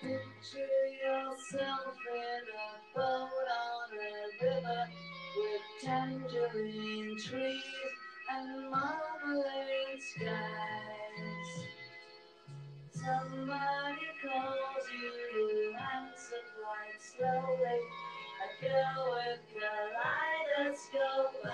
Picture yourself in a boat on a river with tangerine trees and marmalade skies. Somebody calls you answer slowly. A girl with kaleidoscope eyes.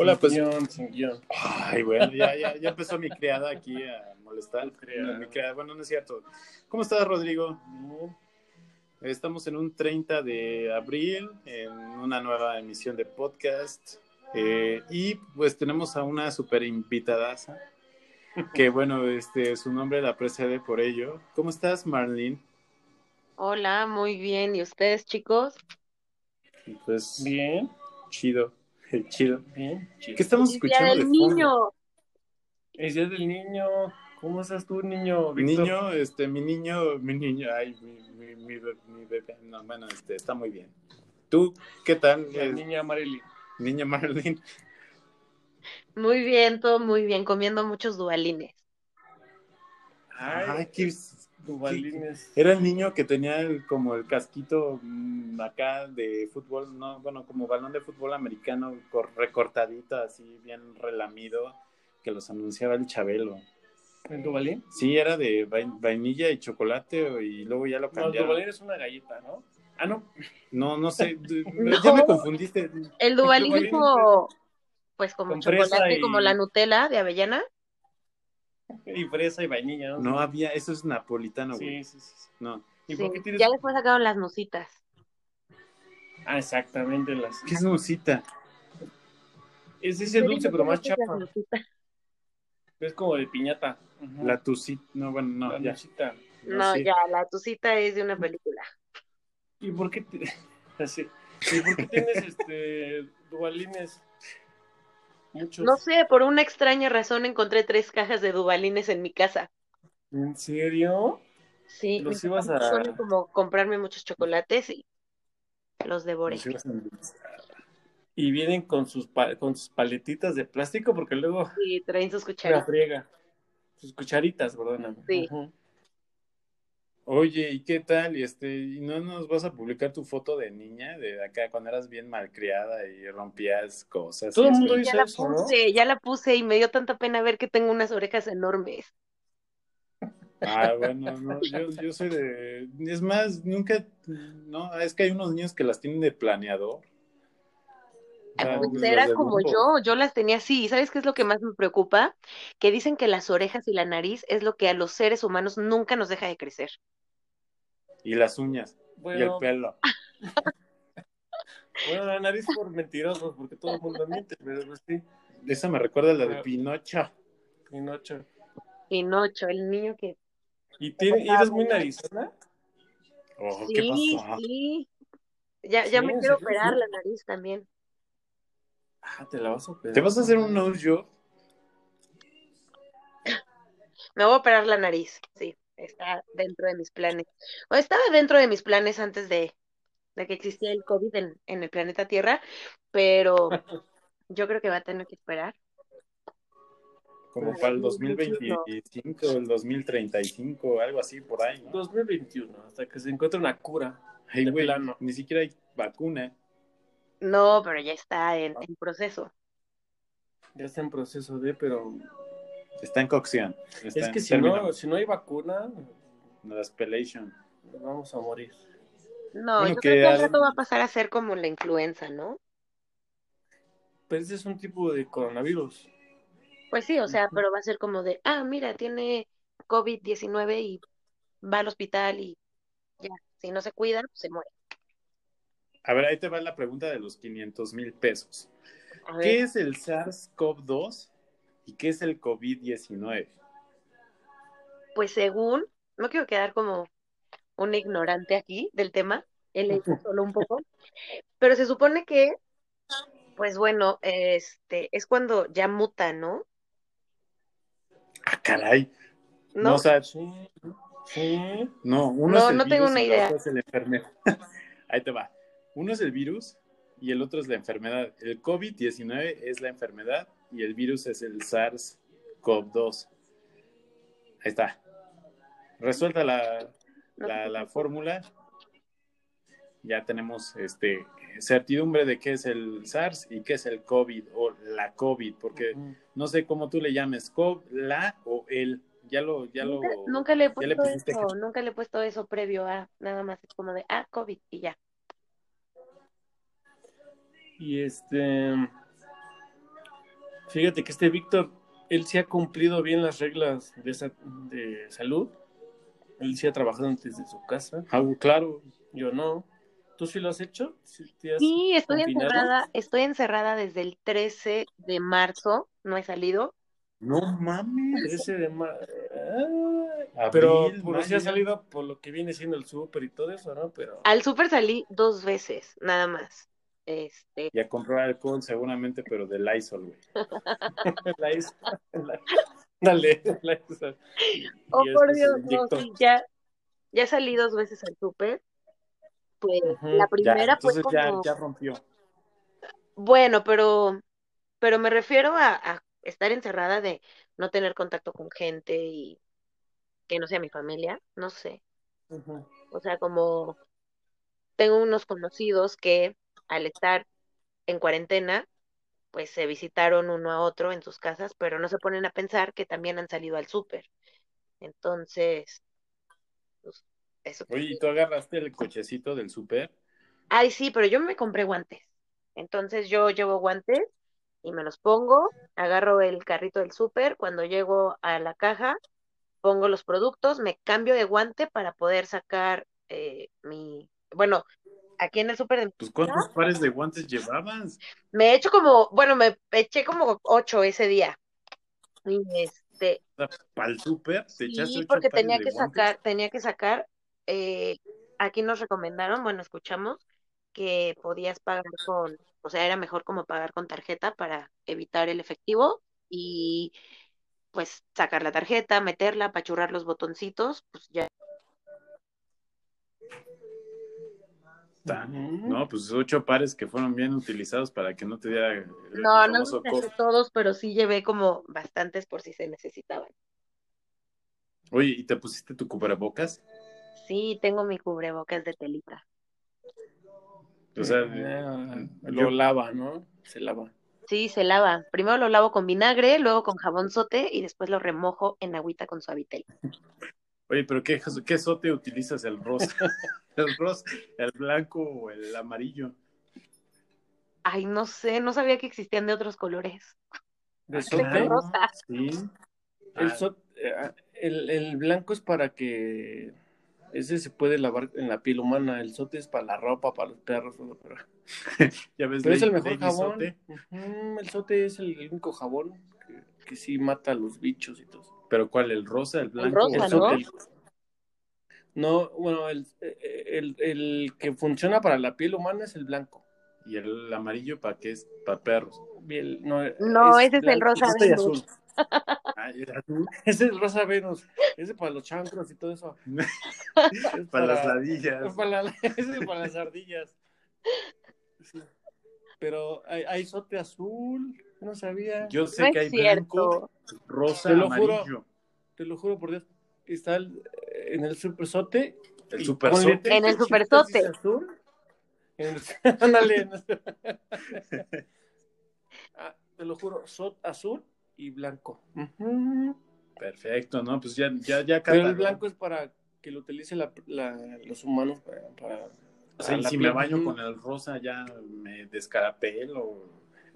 Hola, pues. Sin guion, sin guion. Ay, bueno, ya, ya, ya empezó mi criada aquí a molestar. Criada. Mi criada, bueno, no es cierto. ¿Cómo estás, Rodrigo? Estamos en un 30 de abril, en una nueva emisión de podcast. eh, y pues tenemos a una super invitadaza, que bueno, este, su nombre la precede por ello. ¿Cómo estás, Marlene? Hola, muy bien. ¿Y ustedes, chicos? Pues, Bien. chido, chido. ¿Qué estamos Día escuchando de del niño. Día del niño. ¿Cómo estás tú, niño? Víctor? Niño, este, mi niño, mi niño, ay, mi, mi, mi, be- mi bebé, no, bueno, este, está muy bien. ¿Tú qué tal, La niña Marily. niña Marlene? Muy bien, todo muy bien, comiendo muchos dualines. Ay, Ay, qué- Era el niño que tenía el- como el casquito mm, acá de fútbol, no, bueno, como balón de fútbol americano cor- recortadito, así bien relamido, que los anunciaba el Chabelo. ¿El Dubalín? Sí, era de vai- vainilla y chocolate y luego ya lo No, el cambiaron. Dubalín es una galleta, ¿no? Ah, no. No, no sé, No. ya me confundiste. El dubalín es dubalín como, pues como chocolate, y- como la Nutella de avellana. Y fresa y vainilla, ¿no? No había, eso es napolitano, güey. Sí, sí, sí. No. ¿Y Sí, por qué tienes...? Ya después sacaron las nusitas. Ah, exactamente. Las... ¿Qué es musita? Es ese dulce, pero más ¿Conoces las chapa. Es como de piñata. La tucita, no, bueno, no, La ya. No, sí. ya, la tucita es de una película. ¿Y por qué, te-. ¿Y por qué tienes este dubalines? Muchos. No sé, por una extraña razón encontré tres cajas de dubalines en mi casa. ¿En serio? Sí, Los ibas a- como comprarme muchos chocolates y los devoré. Los. Y vienen con sus con sus paletitas de plástico porque luego Y traen sus la cucharitas. friega. Sus cucharitas, perdóname. Sí. Oye, ¿y qué tal? Y este, ¿y no nos vas a publicar tu foto de niña, de acá, cuando eras bien malcriada y rompías cosas? Todo el mundo Ya dice la eso, ¿no? puse, ya la puse y me dio tanta pena ver que tengo unas orejas enormes. Ah, bueno, no, yo, yo soy de... Es más, nunca... No, es que hay unos niños que las tienen de planeador. Pues era como yo, yo las tenía así. ¿Y sabes qué es lo que más me preocupa? Que dicen que las orejas y la nariz es lo que a los seres humanos nunca nos deja de crecer. Y las uñas, y el Bueno, pelo. bueno, la nariz por mentirosos, porque todo el mundo miente, pero pues sí. Esa me recuerda a la de. Pinocho. Pinocho. Pinocho, el niño que... ¿Y, tiene, y eres muy narizona? Oh, Sí, ¿qué pasó? sí. Ya, ya Sí, me ¿en quiero operar Sí. la nariz también. Ah, te la vas a operar. ¿Te vas a hacer un nose job? Me voy a operar la nariz, sí. Está dentro de mis planes. O estaba dentro de mis planes antes de, de que existía el COVID en, en el planeta Tierra, pero yo creo que va a tener que esperar. Como para el 2025, el 2035, algo así por ahí. ¿no? 2021, hasta que se encuentre una cura. Güey, ni siquiera hay vacuna. No, pero ya está en, en proceso. Ya está en proceso de, pero Está en cocción. Está es que si término. no, si no hay vacuna, La spellation. nos vamos a morir. No, Bueno, yo que creo que al al- rato va a pasar a ser como la influenza, ¿no? Pero ese es un tipo de coronavirus. Pues sí, o sea, pero va a ser como de, ah, mira, tiene COVID-19 y va al hospital y ya, Si no se cuida, pues se muere. A ver, ahí te va la pregunta de los 500 mil pesos. ¿Qué es el SARS-CoV-2 y qué es el COVID-19? Pues según, no quiero quedar como un ignorante aquí del tema, he leído solo un poco, pero se supone que, pues bueno, este, es cuando ya muta, ¿no? Ah, caray. ¿No? No, o sea, Sí, sí. no, uno No, es el no tengo una idea. Ahí te va. Uno es el virus y el otro es la enfermedad. El COVID-19 es la enfermedad y el virus es el SARS-CoV-2. Ahí está. Resuelta la, la, fórmula. Ya tenemos este certidumbre de qué es el SARS y qué es el COVID o la COVID, porque no sé cómo tú le llames, COVID, la o el. Ya lo, ya Nunca, lo. nunca le he le puesto eso, nunca le he puesto eso previo a, nada más es como de, ah, COVID y ya. Y este. Fíjate que este Víctor, él sí ha cumplido bien las reglas de, esa- de salud. Él sí ha trabajado desde su casa. Ah, claro. Yo no. ¿Tú sí lo has hecho? ¿Sí, te has Sí, estoy encerrada, estoy encerrada desde el 13 de marzo, no he salido. No mames. 13 de marzo. Abril, Pero por si ha salido por lo que viene siendo el súper y todo eso, ¿no? Pero. Al súper salí dos veces, nada más. Este, Y a comprar alcohol seguramente, pero de Lysol, güey. la- Dale, hizo. oh Y por Dios, no, sí, ya, ya salí dos veces al súper. Pues la Ya, primera fue entonces ya, como, ya rompió. bueno, pero, pero me refiero a, a estar encerrada de no tener contacto con gente y que no sea mi familia, no sé. O sea, como tengo unos conocidos que al estar en cuarentena, pues se visitaron uno a otro en sus casas, pero no se ponen a pensar que también han salido al súper. Entonces, pues, eso. Oye, ¿y tú agarraste el cochecito del súper? Ay, sí, pero yo me compré guantes. Entonces yo llevo guantes y me los pongo, agarro el carrito del súper, cuando llego a la caja, pongo los productos, me cambio de guante para poder sacar eh, mi, bueno, aquí en el súper de Pues, ¿cuántos pares de guantes llevabas? Me he hecho como, bueno, me eché como ocho ese día. Y este, ¿Para el súper? ¿Te echaste sí, porque tenía que guantes? sacar, tenía que sacar, eh, aquí nos recomendaron, bueno, escuchamos que podías pagar con, o sea, era mejor como pagar con tarjeta para evitar el efectivo y pues sacar la tarjeta, meterla, apachurrar los botoncitos, pues ya. Ta-. No, pues ocho pares que fueron bien utilizados para que no te diera el No, no los todos, pero sí llevé como bastantes por si se necesitaban. Oye, ¿y te pusiste tu cubrebocas? Sí, tengo mi cubrebocas de telita. O sea, Ah, yo- lo lava, ¿no? Se lava. Sí, se lava. Primero lo lavo con vinagre, luego con jabón sote y después lo remojo en agüita con suavitel. Oye, pero ¿qué, qué sote utilizas? ¿El rosa? ¿El rosa? ¿El blanco o el amarillo? Ay, no sé, no sabía que existían de otros colores. ¿De sote? rosa. Sí. El, so- eh, ah, el, el blanco es para que ese se puede lavar en la piel humana, el sote es para la ropa, para los perros, pero, ya ves, pero es el mejor jabón. Sote. El sote es el único jabón que, que sí mata a los bichos y todo. ¿Pero cuál? ¿El rosa, el blanco? rosa, El ¿no? sote, el- no, bueno, el, el, el que funciona para la piel humana es el blanco. ¿Y el amarillo para qué es? Para perros. El- no, No, ese es el rosa este Venus. azul. Ah. Ese es el rosa Venus. Ese es para los chancros y todo eso. Es Para las ladillas. Es para, la- ese es para las ardillas. Sí. Pero hay, hay sote azul, no sabía. Yo sé No que hay es blanco, rosa, Te lo juro. amarillo. Te lo juro por Dios. Está el- en el super sote. El y super ponle sote. En el tres super chispitas sote. dice azul. En el- Ándale. en el- Ah, te lo juro, sot azul y blanco. Perfecto, ¿no? Pues ya, ya, ya Pero el blanco es para que lo utilicen la- la- los humanos para, para- O sea, y si me baño con el rosa ya me descarapelo,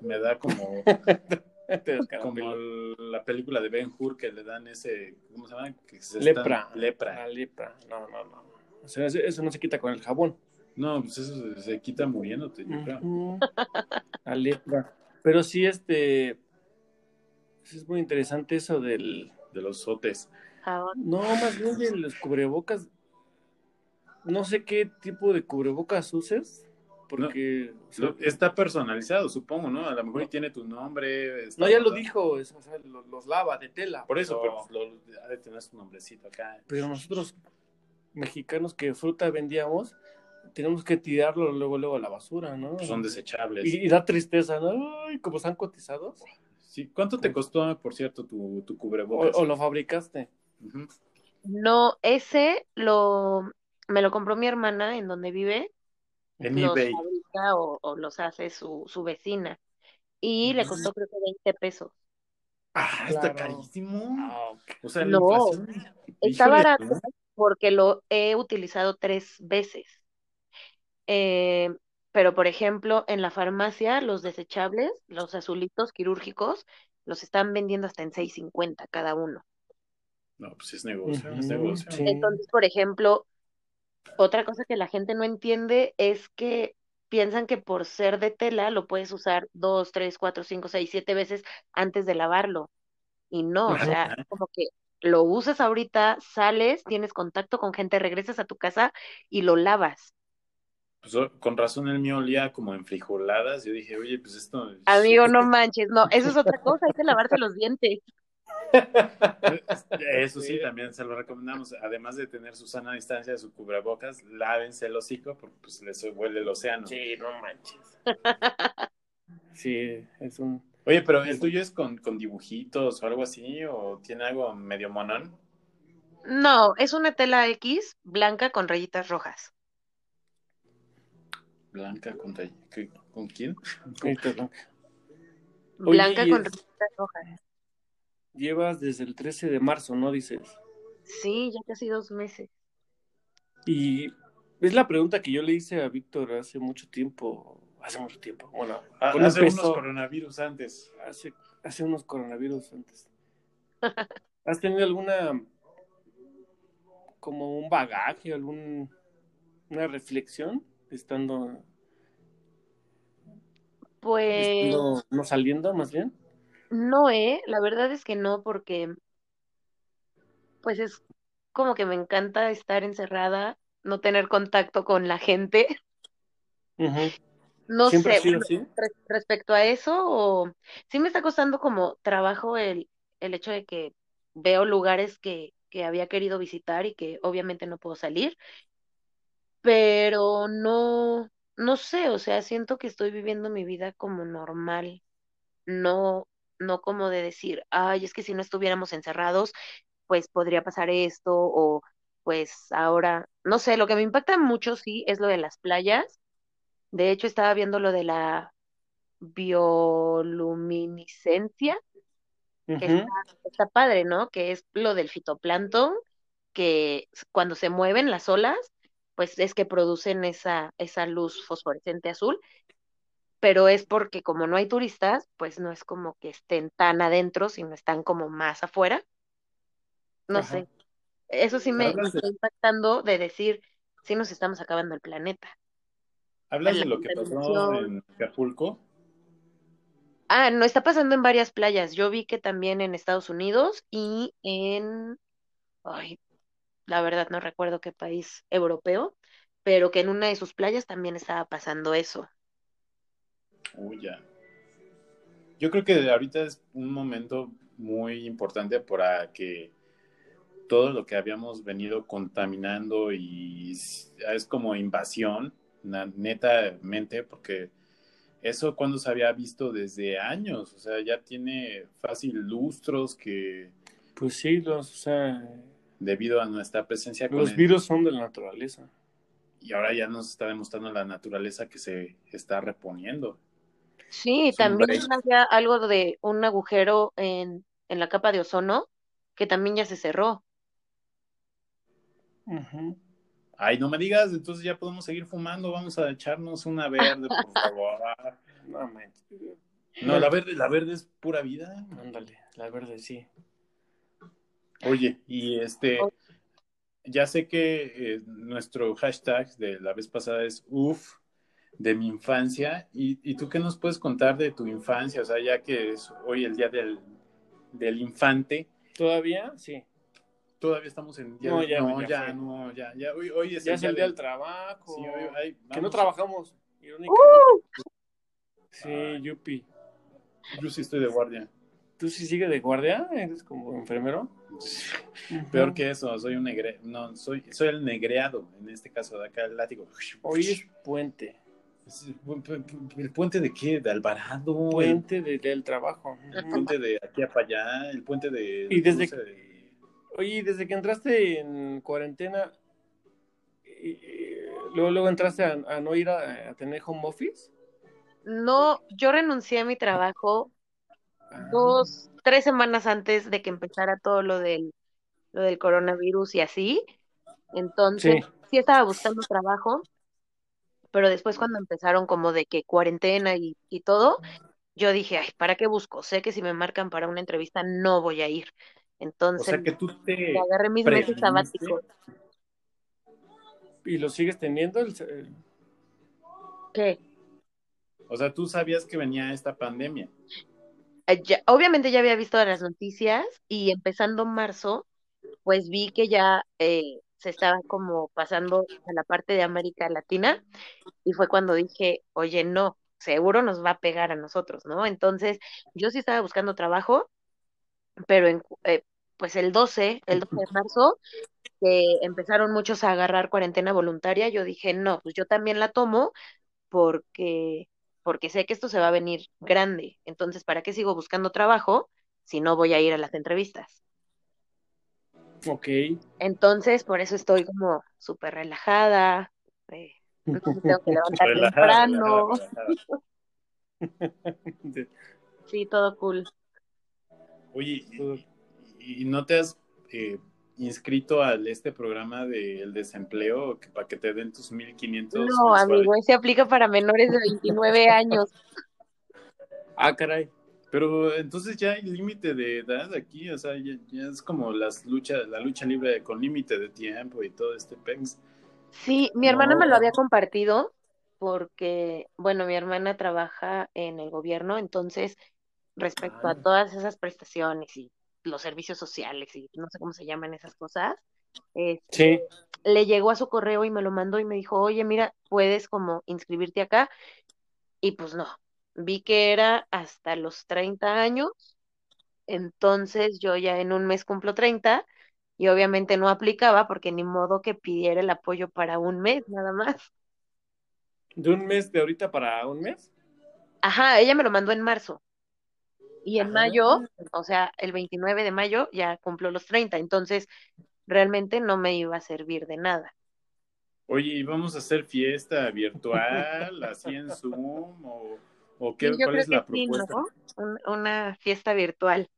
me da como, como la película de Ben Hur que le dan ese, ¿cómo se llama? Que se Lepra. están- lepra. La lepra. No, no, no. O sea, eso- eso no se quita con el jabón. No, pues eso se, se quita muriéndote, yo creo. La lepra. Pero sí, este. sí es muy interesante eso del. De los sotes. Jabón. No, más bien de los cubrebocas. No sé qué tipo de cubrebocas uses. Porque. o sea, Lo- Está personalizado, supongo, ¿no? A lo mejor tiene tu nombre. está- no, ya lo dijo. es- o sea, lo- los, lava de tela. Por eso, pero, pero lo- ha de tener su nombrecito acá. pero nosotros, mexicanos que fruta vendíamos, tenemos que tirarlo luego, luego a la basura, ¿no? Son desechables. Y, y da tristeza, ¿no? Ay, como están cotizados. Sí. ¿Cuánto te costó, por cierto, tu, tu O, cubrebocas? o lo fabricaste. No, ese lo me lo compró mi hermana en donde vive, En los eBay. fabrica o, o los hace su, su vecina. Y le costó creo que 20 pesos. Ah, está carísimo. Ah, ok. O sea, la No, inflación. Está Híjole, barato ¿no? porque lo he utilizado tres veces. Eh, pero, por ejemplo, en la farmacia, los desechables, los azulitos quirúrgicos, los están vendiendo hasta en 6.50 cada uno. No, pues es negocio, es negocio. sí. Entonces, por ejemplo, otra cosa que la gente no entiende es que piensan que por ser de tela lo puedes usar dos, tres, cuatro, cinco, seis, siete veces antes de lavarlo. Y no, o sea, como que lo usas ahorita, sales, tienes contacto con gente, regresas a tu casa y lo lavas. Pues, con razón el mío olía como en frijoladas. Yo dije, oye, pues esto. Amigo, no manches, no, eso es otra cosa, hay que lavarse los dientes. Eso sí, Sí. también se lo recomendamos. Además de tener su sana distancia, su cubrebocas, lávense el hocico porque pues les huele el océano. Sí, no manches. Sí, es un. Oye, pero ¿el tuyo es con, con dibujitos o algo así? ¿O tiene algo medio monón? No, es una tela X blanca con rayitas rojas. Blanca con, ¿qué- ¿con quién? Blanca con es- rayitas rojas. Llevas desde el 13 de marzo, ¿no? Dices. Sí, ya casi dos meses. Y es la pregunta que yo le hice a Víctor hace mucho tiempo. Hace mucho tiempo. Bueno, Ah, hace empezó, unos coronavirus antes. hace, hace unos coronavirus antes. ¿Has tenido alguna como un bagaje, algún una reflexión estando, Pues no saliendo más bien? No, eh, la verdad es que no, porque pues es como que me encanta estar encerrada, no tener contacto con la gente. No ¿Siempre sé, así? respecto a eso, o sí me está costando como trabajo el, el hecho de que veo lugares que, que había querido visitar y que obviamente no puedo salir, pero no, no sé, o sea, siento que estoy viviendo mi vida como normal, no, no como de decir, ay, es que si no estuviéramos encerrados, pues podría pasar esto, o pues ahora, no sé, lo que me impacta mucho, sí, es lo de las playas. De hecho, estaba viendo lo de la bioluminiscencia, que está, está padre, ¿no? Que es lo del fitoplancton, que cuando se mueven las olas, pues es que producen esa, esa luz fosforescente azul, pero es porque como no hay turistas, pues no es como que estén tan adentro, sino están como más afuera. No Ajá. sé, eso sí me, está impactando de decir, sí nos estamos acabando el planeta. hablas La de lo que pasó en Acapulco. Ah, no, está pasando en varias playas. Yo vi que también en Estados Unidos y en, ay, la verdad no recuerdo qué país europeo, pero que en una de sus playas también estaba pasando eso. Uy, ya. Yo creo que ahorita es un momento muy importante para que todo lo que habíamos venido contaminando y es como invasión, netamente, porque eso cuando se había visto desde años, o sea, ya tiene fácil lustros que Pues sí, los, o sea, debido a nuestra presencia con los el- virus son de la naturaleza. y ahora ya nos está demostrando la naturaleza que se está reponiendo. Sí, también break. había algo de un agujero en, en la capa de ozono que también ya se cerró. Ay, no me digas, entonces ya podemos seguir fumando, vamos a echarnos una verde, por favor. No. No, la verde, la verde es pura vida. Ándale, la verde sí. Oye, y este, ya sé que eh, nuestro hashtag de la vez pasada es UF de mi infancia. ¿Y, ¿Y tú qué nos puedes contar de tu infancia? O sea, ya que es hoy el día del, del infante, ¿Todavía? Sí. todavía estamos en día No, del- ya, no, ya ya, no, ya, ya, hoy, hoy es Ya el es día el día del del trabajo. Sí, hoy- ay, que no trabajamos, irónicamente. Sí, Ah. Yupi. Yo sí estoy de guardia. ¿Tú sí sigues de guardia? ¿Eres como enfermero? Peor que eso, soy un negre, no, soy, soy el negreado, en este caso de acá, el látigo. Hoy es puente. ¿El puente de qué? ¿De Alvarado? Puente de- del trabajo. El puente de aquí a para allá, el puente de... Y desde- de- Oye, desde que entraste en cuarentena, y- y luego, luego entraste a, a no ir a, a tener home office. No, yo renuncié a mi trabajo Ah. dos, tres semanas antes de que empezara todo lo del, lo del coronavirus y así. Entonces, Sí. sí estaba buscando trabajo, pero después cuando empezaron como de que cuarentena y, y todo, yo dije, ay, ¿para qué busco? Sé que si me marcan para una entrevista no voy a ir. O Entonces, sea que tú te... me agarré mis meses sabáticos. ¿Y lo sigues teniendo? El- ¿Qué? O sea, tú sabías que venía esta pandemia. Eh, ya- obviamente ya había visto las noticias y empezando marzo, pues vi que ya eh, estaba como pasando a la parte de América Latina y fue cuando dije, oye, no, seguro nos va a pegar a nosotros, ¿no? Entonces, yo sí estaba buscando trabajo, pero en, eh, pues el 12, el 12 de marzo, que empezaron muchos a agarrar cuarentena voluntaria, yo dije, no, pues yo también la tomo porque, porque sé que esto se va a venir grande. Entonces, ¿para qué sigo buscando trabajo si no voy a ir a las entrevistas? Ok. Entonces, por eso estoy como súper relajada. eh, no tengo que levantar Relajada, temprano. relajada, relajada. Sí, todo cool. Oye, ¿y, y no te has eh, inscrito al este programa del desempleo que, para que te den tus 1500 No, mensuales? amigo, ese aplica para menores de 29 años. Ah, caray. Pero entonces ya hay límite de edad aquí, o sea, ya, ya es como las luchas, la lucha libre con límite de tiempo y todo este pex. Sí, mi hermana No. me lo había compartido porque, bueno, mi hermana trabaja en el gobierno, entonces, respecto a Ah. todas esas prestaciones y los servicios sociales y no sé cómo se llaman esas cosas, este, Sí. le llegó a su correo y me lo mandó y me dijo, oye, mira, puedes como inscribirte acá. Y pues no, vi que era hasta los 30 años, entonces yo ya en un mes cumplo 30 y obviamente no aplicaba porque ni modo que pidiera el apoyo para un mes nada más. ¿De un mes de ahorita para un mes? Ajá, ella me lo mandó en marzo. Y en mayo, o sea, el 29 de mayo ya cumplo los 30, entonces realmente no me iba a servir de nada. Oye, ¿y vamos a hacer fiesta virtual, así en Zoom, o, o qué, Sí, cuál es la sí, propuesta? ¿no? Un- una fiesta virtual.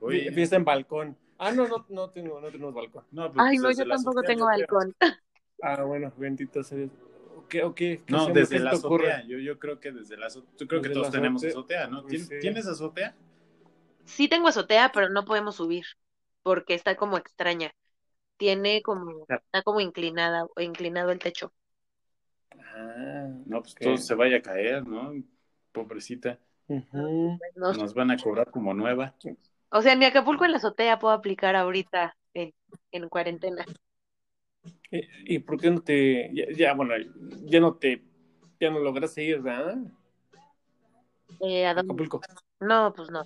Oye, Fiesta en balcón. Ah, no, no, no, tengo, no tenemos balcón. no, pues, Ay, no, desde yo tampoco azotea, tengo balcón. Ah, bueno, bendito sea Dios. ¿Qué, o qué? ¿Qué No, hacemos? desde ¿Qué la ocurre? azotea. Yo, yo creo que desde la azotea. Yo creo que todos tenemos azotea. ¿no? Pues ¿Tien- sí. ¿Tienes azotea? Sí tengo azotea, pero no podemos subir porque está como extraña. Tiene como, está como inclinada o inclinado el techo. Ah, No, pues todo se vaya a caer, ¿no? Pobrecita. Nos van a cobrar como nueva. O sea, ni Acapulco en la azotea puedo aplicar ahorita en, en cuarentena. ¿Y, y por qué no te, ya, ya, bueno, ya no te, ya no lograste ir, ¿verdad? Eh, ¿a A dónde? Acapulco. No, pues no.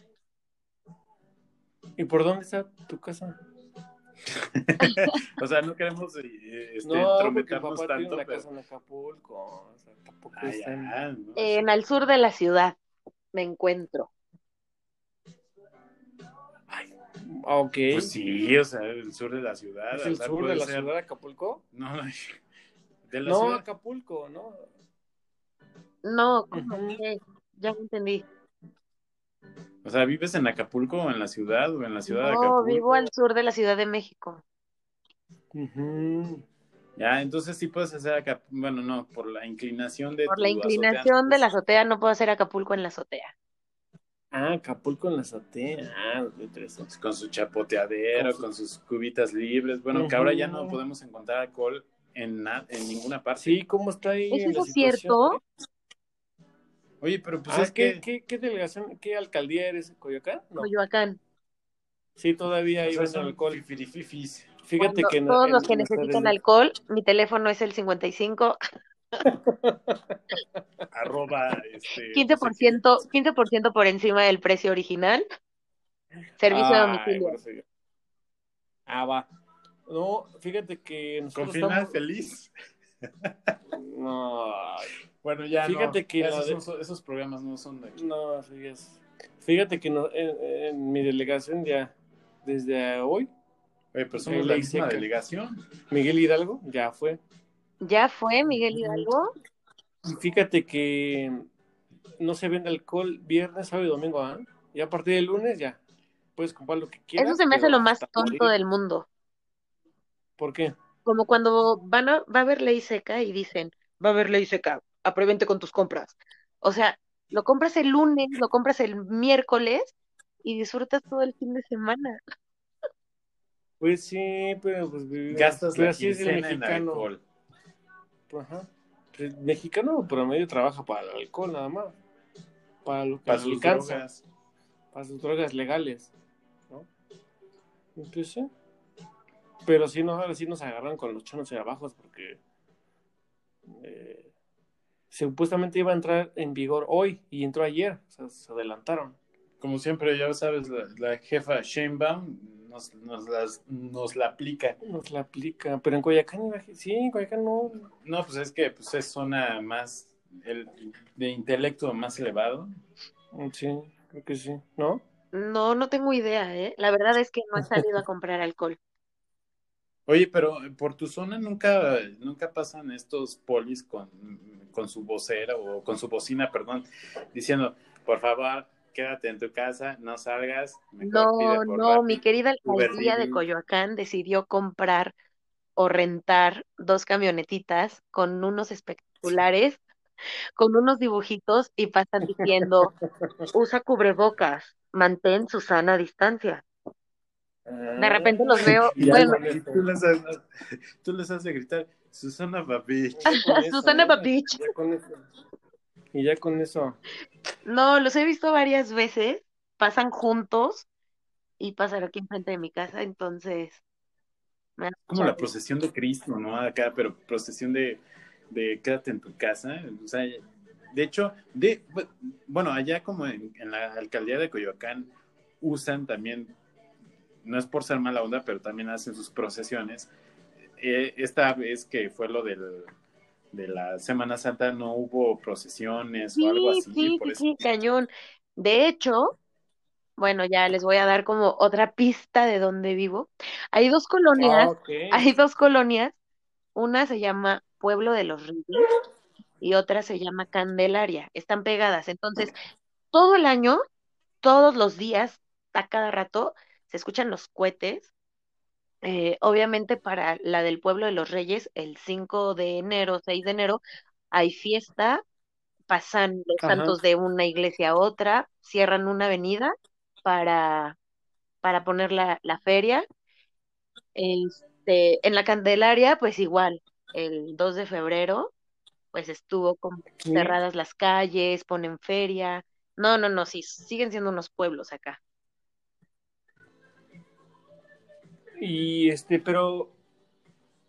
¿Y por dónde está tu casa? O sea, no queremos eh, este, no, entrometernos papá tiene tanto, una pero... casa en Acapulco. O sea, tampoco Ah, está en- ya, ¿no? En al sur de la ciudad me encuentro. Ah, ok. Pues sí, o sea, el sur de la ciudad. ¿Es o el sea, sur de la ser- ciudad de Acapulco? No, de la No, ciudad. Acapulco, ¿no? No, ¿cómo Ujú. que? Ya entendí. O sea, ¿vives en Acapulco o en la ciudad o en la ciudad de No, Acapulco? vivo al sur de la Ciudad de México. Ujú. Ya, entonces sí puedes hacer acá, bueno, no, por la inclinación de Por tu la azotea, inclinación de la azotea no puedo hacer Acapulco en la azotea. Ah, Acapulco en la azotea. Ah, interesante. con su chapoteadero, Con su- con sus cubitas libres. Bueno, que ahora ya no podemos encontrar alcohol en, en ninguna parte. Sí, ¿cómo está ahí? ¿Es la eso situación, cierto? Oye, pero pues Ah, es ¿qué, que... qué, qué delegación, qué alcaldía eres? ¿Coyoacán? No. Coyoacán. Sí, todavía o hay sea, venden son alcohol. fifirififis. Fíjate Cuando que en- todos en los que necesitan alcohol, mi teléfono es el 55, Arroba, este... 15%, 15% por encima del precio original. Servicio de Ay, domicilio. bueno, sí. Ah, va. No, fíjate que Con nosotros final estamos... feliz. No, Bueno, ya Fíjate no. que esos, de- esos programas no son de... no, así es. Fíjate que no, en, en mi delegación ya, desde hoy, Oye, pero somos la misma seca. delegación. Miguel Hidalgo ya fue. ¿Ya fue Miguel Hidalgo? Y fíjate que no se vende alcohol viernes, sábado y domingo, ¿ah? Y a partir del lunes ya puedes comprar lo que quieras. Eso se me hace lo más tonto morir. del mundo. ¿Por qué? Como cuando van a, va a haber ley seca y dicen, va a haber ley seca, aprevente con tus compras. O sea, lo compras el lunes, lo compras el miércoles y disfrutas todo el fin de semana. Pues sí, pero pues Gastas pero la así es el en mexicano. alcohol. Ajá. El mexicano promedio trabaja para el alcohol nada más. Para lo que Para sus alcanza, drogas. para sus drogas legales. ¿no? Y pues sí. Pero sí, no, ahora sí nos agarran con los chonos y abajos porque eh, supuestamente iba a entrar en vigor hoy y entró ayer. O sea, se adelantaron. Como siempre, ya sabes, la, la jefa Sheinbaum nos, nos, las, nos la aplica. Nos la aplica. Pero en Coyacán, sí, en Coyacán no. No, pues es que pues, es zona más el, de intelecto más elevado. Sí, creo que sí. ¿No? No, no tengo idea, ¿eh? La verdad es que no he salido a comprar alcohol. Oye, pero por tu zona nunca, nunca pasan estos polis con, con su vocera o con su bocina, perdón, diciendo, por favor, quédate en tu casa, no salgas. No, no, Rappi". mi querida alcaldía de. Coyoacán decidió comprar o rentar dos camionetitas con unos espectaculares, con unos dibujitos y pasan diciendo, usa cubrebocas, mantén su sana distancia. De repente los veo, bueno, tú, les has, tú les has de gritar, Susana Babich. Susana. Babich. Y ya con eso. No, los he visto varias veces, pasan juntos y pasan aquí enfrente de mi casa, entonces me Como la procesión de Cristo, ¿no? Acá, pero procesión de, de quédate en tu casa. O sea, de hecho, de, bueno, allá como en, en la alcaldía de Coyoacán usan también, no es por ser mala onda, pero también hacen sus procesiones. Eh, esta vez que fue lo del, de la Semana Santa no hubo procesiones o algo Sí, así. sí, por sí, eso. sí, cañón. De hecho, bueno, ya les voy a dar como otra pista de dónde vivo. Hay dos colonias, Ah, hay dos colonias. Una se llama Pueblo de los Reyes y otra se llama Candelaria. Están pegadas. Entonces, todo el año, todos los días, a cada rato, se escuchan los cohetes. Eh, obviamente para la del Pueblo de los Reyes, el 5 de enero, 6 de enero, hay fiesta, pasan los Ajá. santos de una iglesia a otra, cierran una avenida para, para poner la, la feria. Este, en la Candelaria, pues igual, el 2 de febrero, pues estuvo como cerradas las calles, ponen feria. No, no, no, sí, siguen siendo unos pueblos acá. Y este, pero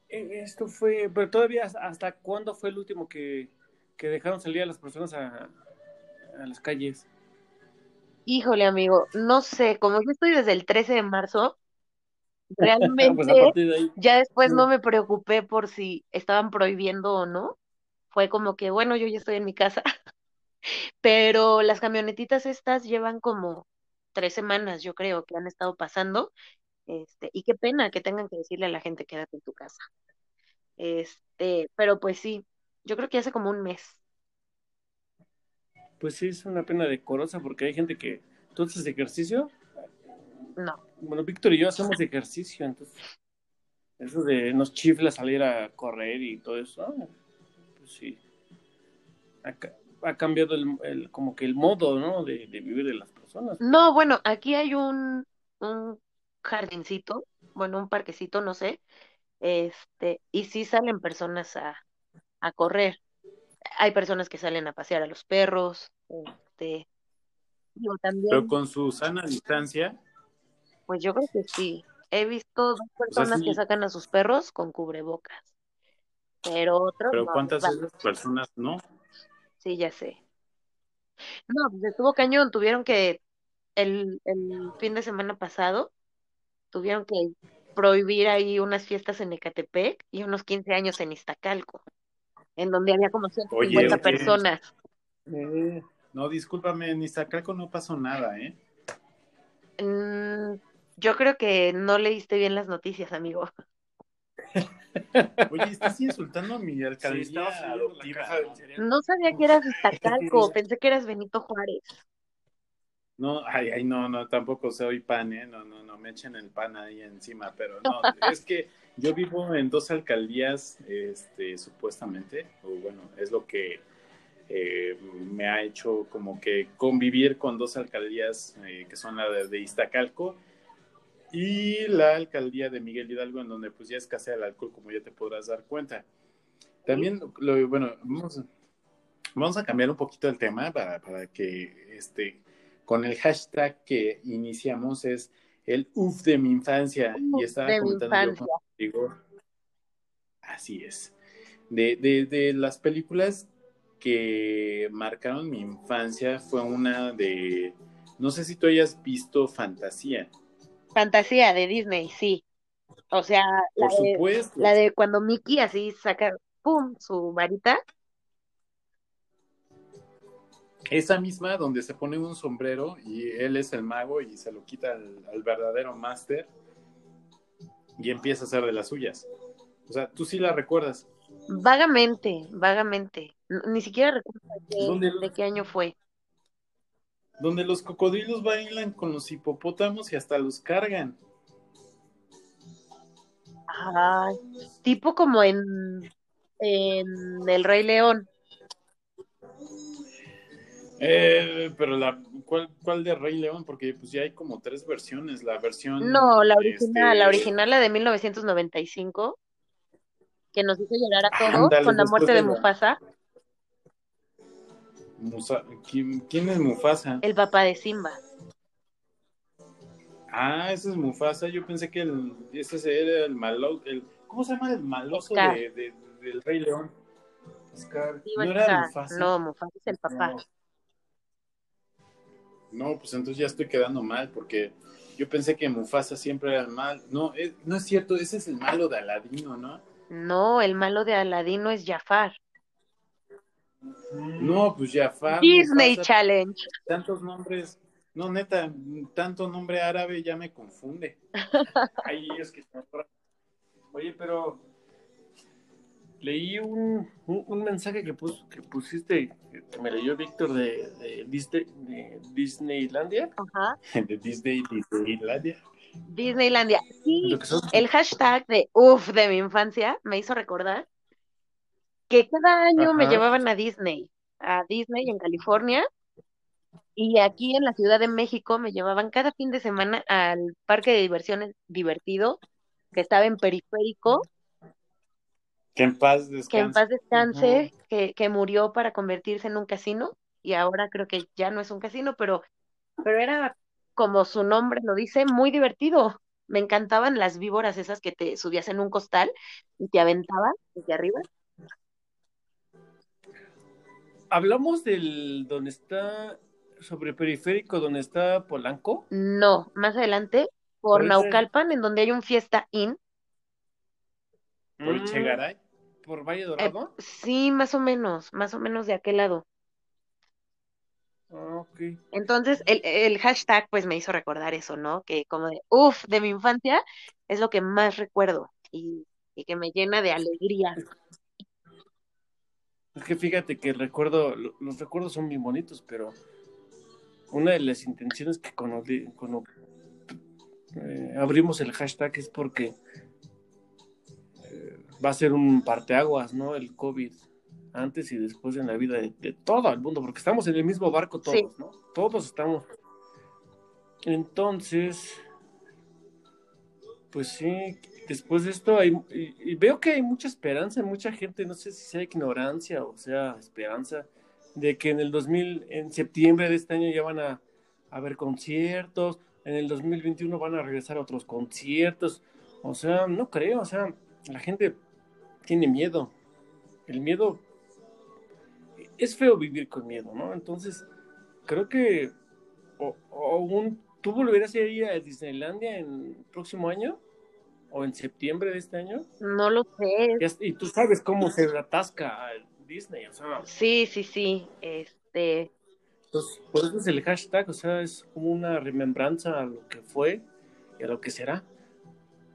eh, esto fue, pero todavía hasta- cuándo fue el último que, que dejaron salir a las personas a, a las calles. Híjole, amigo, no sé, como yo estoy desde el 13 de marzo, pues realmente partir de ahí. ya después no me preocupé por si estaban prohibiendo o no. Fue como que, bueno, yo ya estoy en mi casa. Pero las camionetitas estas llevan como tres semanas, yo creo, que han estado pasando. Este, y qué pena que tengan que decirle a la gente quédate en tu casa. Este, pero pues sí, yo creo que hace como un mes. Pues sí, es una pena decorosa porque hay gente que. ¿Tú haces ejercicio? No. Bueno, Víctor y yo hacemos ejercicio, entonces. Eso de nos chifla salir a correr y todo eso. ah, Pues sí. Ha, ca- ha cambiado el, el- como que el modo, ¿no? De, de vivir de las personas. personas. No, bueno, aquí hay un, un jardincito, bueno, un parquecito, no sé, este, y sí salen personas a, a correr. Hay personas que salen a pasear a los perros, este, digo, Pero con su sana distancia, pues yo creo que sí. He visto dos o sea, personas que sacan a sus perros con cubrebocas, pero otros pero no, ¿cuántas esas personas no? Sí, ya sé. No, pues estuvo cañón, tuvieron que, el, el fin de semana pasado, tuvieron que prohibir ahí unas fiestas en Ecatepec y unos 15 años en Iztacalco, en donde había como Oye, 150 oye, personas. Eh, no, discúlpame, en Iztacalco no pasó nada, ¿eh? Mm, yo creo que no leíste bien las noticias, amigo. Oye, estás insultando a mi alcaldía. No sabía que eras Iztacalco, pensé que eras Benito Juárez. No, ay, ay, no, no, tampoco soy pan, ¿eh? No, no, no, me echen el pan ahí encima, pero no, es que yo vivo en dos alcaldías, este, supuestamente, o bueno, es lo que eh, me ha hecho como que convivir con dos alcaldías eh, que son la de, de Iztacalco y la alcaldía de Miguel Hidalgo, en donde pues ya escasea el alcohol, como ya te podrás dar cuenta. También, lo, bueno, vamos, vamos a cambiar un poquito el tema para, para que este, con el hashtag que iniciamos es el UF de mi infancia. Y estaba comentando yo contigo. Así es. De, de, de las películas que marcaron mi infancia fue una de, no sé si tú hayas visto Fantasía. Fantasía de Disney, sí. O sea, la Por de, supuesto. la de cuando Mickey así saca, ¡pum!, su varita. Esa misma donde se pone un sombrero y él es el mago y se lo quita al, al verdadero máster y empieza a hacer de las suyas. O sea, tú sí la recuerdas. Vagamente, vagamente. Ni siquiera recuerdo de qué, ¿Dónde, de qué año fue. donde los cocodrilos bailan con los hipopótamos y hasta los cargan. Ay, tipo como en, en El Rey León. Eh, pero la, ¿cuál, ¿cuál de Rey León? Porque pues ya hay como tres versiones. La versión, No, la original, la este, original, la de 1995, que nos hizo llorar a todos ándale, con la muerte de la Mufasa, Musa- ¿quién, quién es Mufasa? el papá de Simba. Ah, ese es Mufasa. Yo pensé que el, ese era el malo, el, ¿cómo se llama el maloso de, de- del Rey León? Scar. ¿No era. Mufasa? No, Mufasa es el papá. No. No, pues entonces ya estoy quedando mal porque yo pensé que Mufasa siempre era el mal. No, es- no es cierto, ese es el malo de Aladino, ¿no? No, el malo de Aladino es Jafar. No, pues Jafar, Disney Mufasa, Challenge. tantos nombres. No, neta, tanto nombre árabe ya me confunde. Ay, es que Oye, pero leí un, un, un mensaje que, pus, que pusiste, que me leyó Víctor de, de, Disney, de Disneylandia. Ajá. De Disney, Disneylandia. Disneylandia. Sí, el hashtag de uff de mi infancia me hizo recordar que cada año me llevaban a Disney, a Disney en California, y aquí en la Ciudad de México me llevaban cada fin de semana al parque de diversiones divertido, que estaba en Periférico, Que en paz descanse. que en paz descanse, que, que murió para convertirse en un casino, y ahora creo que ya no es un casino, pero, pero era como su nombre lo dice, muy divertido. Me encantaban las víboras esas que te subías en un costal y te aventaban desde arriba. Hablamos del donde está, sobre periférico, donde está Polanco. No, más adelante, por Por ese- Naucalpan, en donde hay un Fiesta Inn. Por Mm, Chegaray. Por Valle Eh, Dorado. sí, más o menos, más o menos de aquel lado. Ah, ok. Entonces, el, el hashtag pues me hizo recordar eso, ¿no? Que como de, uff, de mi infancia es lo que más recuerdo y, y que me llena de alegría. Es que fíjate que recuerdo, lo- los recuerdos son bien bonitos, pero una de las intenciones que cuando, eh, abrimos el hashtag es porque va a ser un parteaguas, ¿no? El COVID, antes y después en la vida de, de todo el mundo, porque estamos en el mismo barco todos, Sí. ¿no? Todos estamos Entonces, pues sí, después de esto hay, y, y veo que hay mucha esperanza, mucha gente, no sé si sea ignorancia o sea esperanza, de que en el 2000, en septiembre de este año ya van a haber conciertos, en el 2021 van a regresar a otros conciertos, o sea, no creo, o sea, la gente tiene miedo, el miedo, es feo vivir con miedo, ¿no? Entonces, creo que, o, o un, ¿tú volverías a ir a Disneylandia en el próximo año? ¿O en septiembre de este año? No lo sé. Ya- Y tú sabes cómo se atasca Disney, o sea, Sí, sí, sí. Este, Entonces, por eso es el hashtag, o sea, es como una remembranza a lo que fue y a lo que será.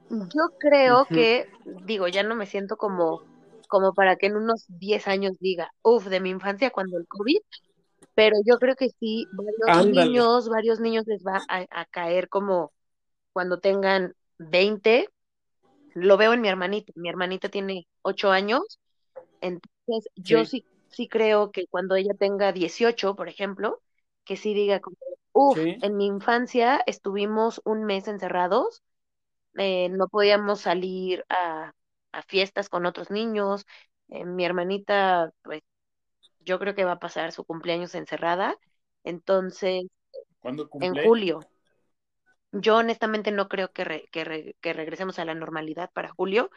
Yo creo que, digo, ya no me siento como, como para que en unos 10 años diga, uff, de mi infancia cuando el COVID, pero yo creo que sí, varios Ándale. niños, varios niños les va a, a caer como cuando tengan 20. Lo veo en mi hermanita. Mi hermanita tiene 8 años, entonces yo Sí. sí, sí creo que cuando ella tenga 18, por ejemplo, que sí diga como, uff, Sí. en mi infancia estuvimos un mes encerrados, eh, no podíamos salir a, a fiestas con otros niños. eh, mi hermanita, pues yo creo que va a pasar su cumpleaños encerrada, entonces ¿Cuándo en julio. Yo honestamente no creo que, re- que, re- que regresemos a la normalidad para julio.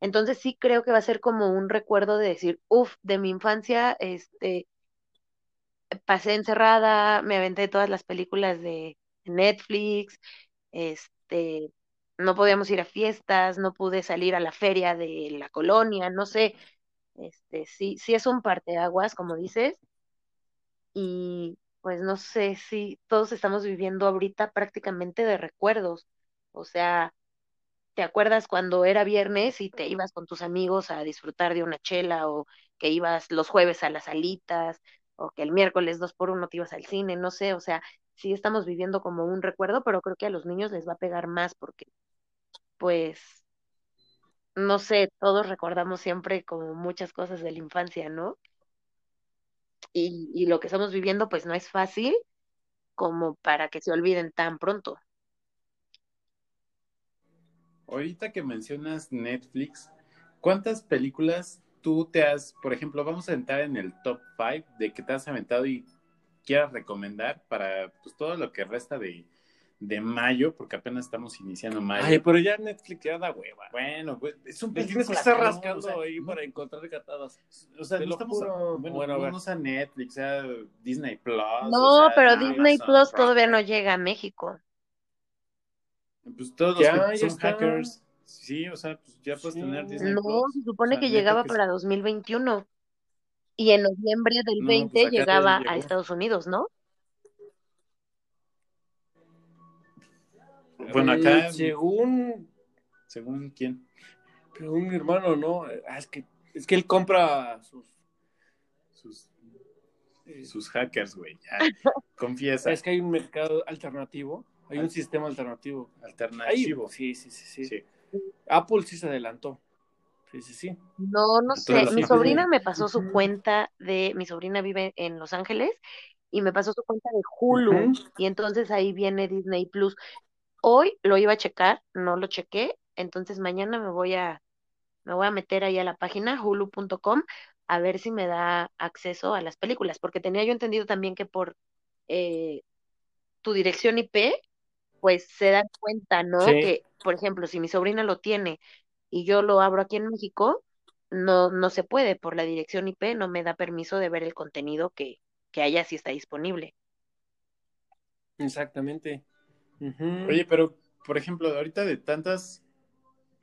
Entonces sí creo que va a ser como un recuerdo de decir, uff, de mi infancia, este, pasé encerrada, me aventé todas las películas de Netflix, este, no podíamos ir a fiestas, no pude salir a la feria de la colonia, no sé, este, sí, sí es un parteaguas, como dices, y pues no sé si todos estamos viviendo ahorita prácticamente de recuerdos, o sea, ¿te acuerdas cuando era viernes y te ibas con tus amigos a disfrutar de una chela o que ibas los jueves a las alitas o que el miércoles dos por uno te ibas al cine? No sé, o sea, sí estamos viviendo como un recuerdo, pero creo que a los niños les va a pegar más porque, pues, no sé, todos recordamos siempre como muchas cosas de la infancia, ¿no? Y, y lo que estamos viviendo, pues, no es fácil como para que se olviden tan pronto. Ahorita que mencionas Netflix, ¿cuántas películas tú te has, por ejemplo, vamos a entrar en el top 5 de que te has aventado y quieras recomendar para pues, todo lo que resta de, de mayo, porque apenas estamos iniciando mayo? Ay, pero ya Netflix ya da hueva. Bueno, pues es un tienes que estar rascando ahí para encontrar catadas. O sea, no lo estamos juro. bueno, Bueno, a no sea Netflix, sea Disney Plus. No, o sea, pero Amazon Disney Plus Prime. todavía no llega a México. Pues todos Ya, los que son está. hackers. Sí, o sea, pues ya puedes Sí. tener Disney No, Plus. se supone O sea, que llegaba que para 2021 y en noviembre del No, 20 pues llegaba a Estados Unidos, ¿no? Bueno, acá, según, según quién. según mi hermano, ¿no? Ah, es que es que él compra sus Sus, eh, sus hackers, güey. Confiesa. es que hay un mercado alternativo, hay un sistema alternativo. Ahí, Alternativo. sí, sí, sí, sí, Sí. Apple sí se adelantó. Sí, sí, sí. No, no sé. Mi sí, sobrina me pasó su cuenta de, mi sobrina vive en Los Ángeles y me pasó su cuenta de Hulu y entonces ahí viene Disney Plus. Hoy lo iba a checar, no lo chequé, entonces mañana me voy a, me voy a meter ahí a la página hulu.com a ver si me da acceso a las películas, porque tenía yo entendido también que por eh, tu dirección IP, pues se dan cuenta, ¿no? Sí. Que, por ejemplo, si mi sobrina lo tiene y yo lo abro aquí en México, no, no se puede por la dirección IP, no me da permiso de ver el contenido que, que allá sí está disponible. Exactamente. Oye, pero, por ejemplo, ahorita de tantas,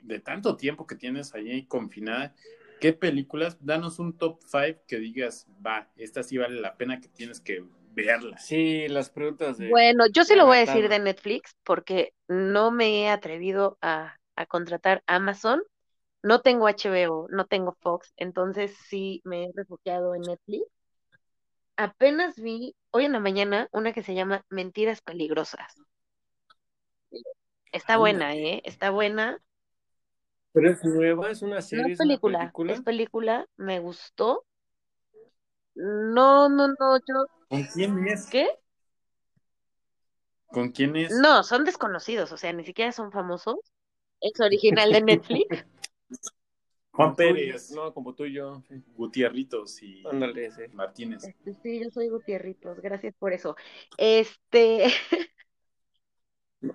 de tanto tiempo que tienes allí confinada, ¿qué películas? Danos un top 5 que digas, va, esta sí vale la pena que tienes que verla. Sí, las preguntas de Bueno, yo sí de lo voy a decir de Netflix porque no me he atrevido a, a contratar Amazon. No tengo HBO, no tengo Fox, entonces sí me he refugiado en Netflix. Apenas vi hoy en la mañana una que se llama Mentiras Peligrosas. Está buena. ¿eh? Está buena. Pero es nueva, es una No serie, es una película, es película, me gustó. No, no, no, yo, ¿Con quién es? ¿qué? ¿Con quién es? No, son desconocidos, o sea, ni siquiera son famosos. Es original de Netflix. Juan Pérez, No, como tú y yo. Gutierritos y Ándale. Martínez. Este, Sí, yo soy Gutierritos, gracias por eso. Este,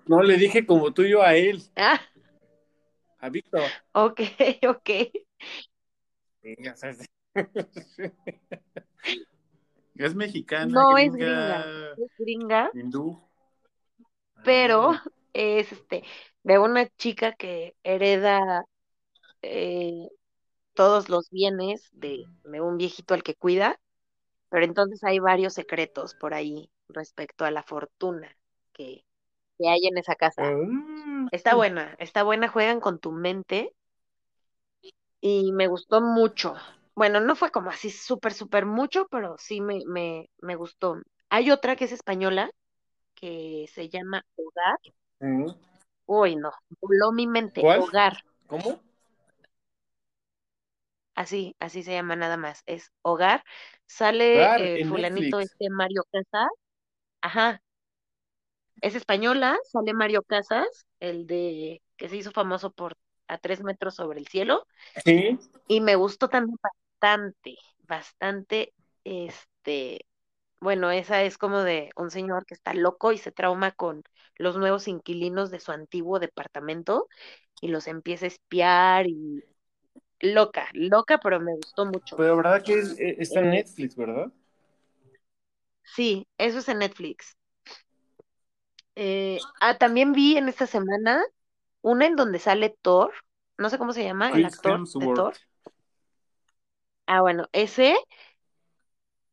No, le dije como tú y yo a él, ah, a Víctor. ok, ok. Es mexicana, No es gringa, Es gringa, hindú. pero Ah, es este, de una chica que hereda eh, todos los bienes de, de un viejito al que cuida, pero entonces hay varios secretos por ahí respecto a la fortuna que, que hay en esa casa. Ah. Está buena, está buena, juegan con tu mente y me gustó mucho. Bueno, no fue como así súper, súper mucho, pero sí me, me, me gustó. Hay otra que es española, que se llama Hogar. Mm. Uy, no, voló mi mente. ¿Cuál? Hogar, ¿Cómo? así, así se llama nada más. Es Hogar. Sale Hogar, eh, fulanito Netflix. este Mario Casas. Ajá. Es española, sale Mario Casas, el de que se hizo famoso por A tres metros sobre el cielo. Sí. Y me gustó también bastante, bastante, este, bueno, esa es como de un señor que está loco y se trauma con los nuevos inquilinos de su antiguo departamento y los empieza a espiar y loca, loca, pero me gustó mucho. Pero verdad que es- eh, está en Netflix, ¿verdad? Sí, eso es en Netflix. Eh, ah, también vi en esta semana una en donde sale Thor, no sé cómo se llama, el actor de. Thor. Ah, bueno, ese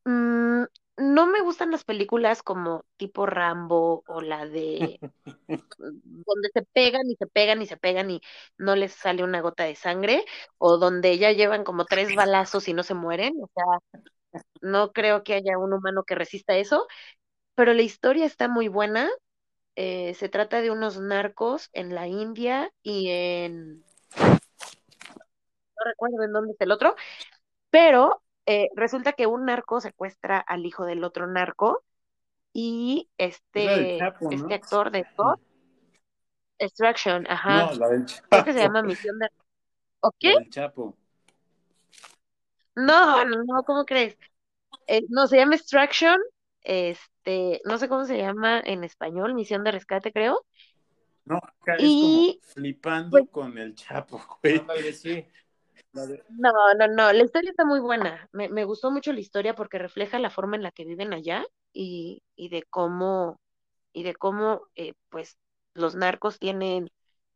mm, no me gustan las películas como tipo Rambo o la de donde se pegan y se pegan y se pegan y no les sale una gota de sangre, o donde ya llevan como tres balazos y no se mueren. O sea, no creo que haya un humano que resista eso, pero la historia está muy buena. Eh, se trata de unos narcos en la India y en, no recuerdo en dónde es el otro, pero eh, resulta que un narco secuestra al hijo del otro narco y este, Chapo, ¿no? este actor de Thor, Extraction, ajá, No, la del Chapo. creo que se llama Misión de... ¿O La qué? del Chapo. No, no, no, ¿cómo crees? Eh, no, se llama Extraction, este, no sé cómo se llama en español, Misión de Rescate, creo. No, acá Y, es como flipando pues- con el Chapo, güey. Ándale, sí. La de- No, no, no, la historia está muy buena. Me, me gustó mucho la historia porque refleja la forma en la que viven allá y, y de cómo, y de cómo, eh, pues, los narcos tienen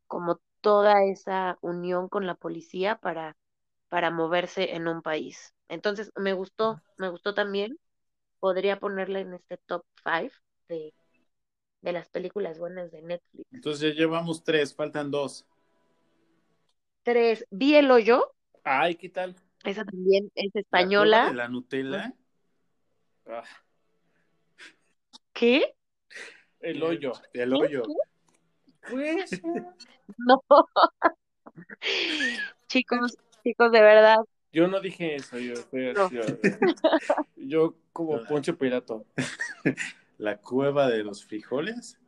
como toda esa unión con la policía para, para moverse en un país. Entonces, me gustó, me gustó también. Podría ponerla en este top five de, de las películas buenas de Netflix. Entonces ya llevamos tres, faltan dos. Tres, Vi el hoyo, Ay, ¿qué tal? esa también es La española. de la Nutella. Ah, ¿Qué? el hoyo. El hoyo. Pues. No. Chicos, chicos, de verdad, Yo no dije eso, yo, yo, No. yo, yo como Poncho Pirato. La cueva de los frijoles.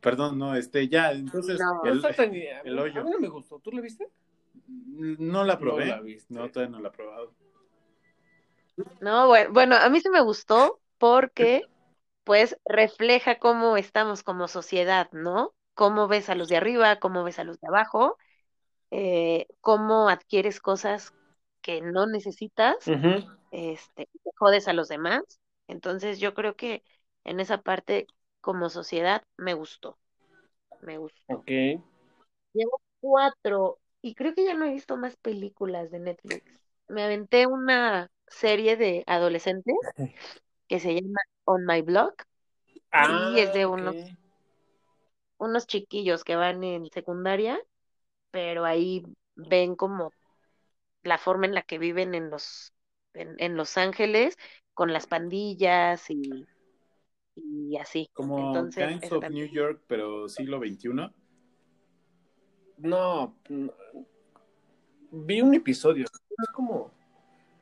Perdón, no, este, ya, entonces, No. No el- tan- hoyo. A mí no me gustó. ¿Tú lo viste? no la probé. No la viste. No, todavía no la he probado. no, bueno, bueno, a mí sí me gustó porque pues refleja cómo estamos como sociedad, ¿no? Cómo ves a los de arriba, cómo ves a los de abajo, eh, cómo adquieres cosas que no necesitas, este, y te jodes a los demás. Entonces yo creo que en esa parte como sociedad me gustó, me gustó. Ok. Llevo cuatro y creo que ya no he visto más películas de Netflix. Me aventé una serie de adolescentes que se llama On My Block. Ah, es de ok. unos- Unos chiquillos que van en secundaria, pero ahí ven como la forma en la que viven en los en, en Los Ángeles con las pandillas y, y así. Como Entonces, of también. New York, pero siglo XXI. No, no. Vi un episodio. Es como.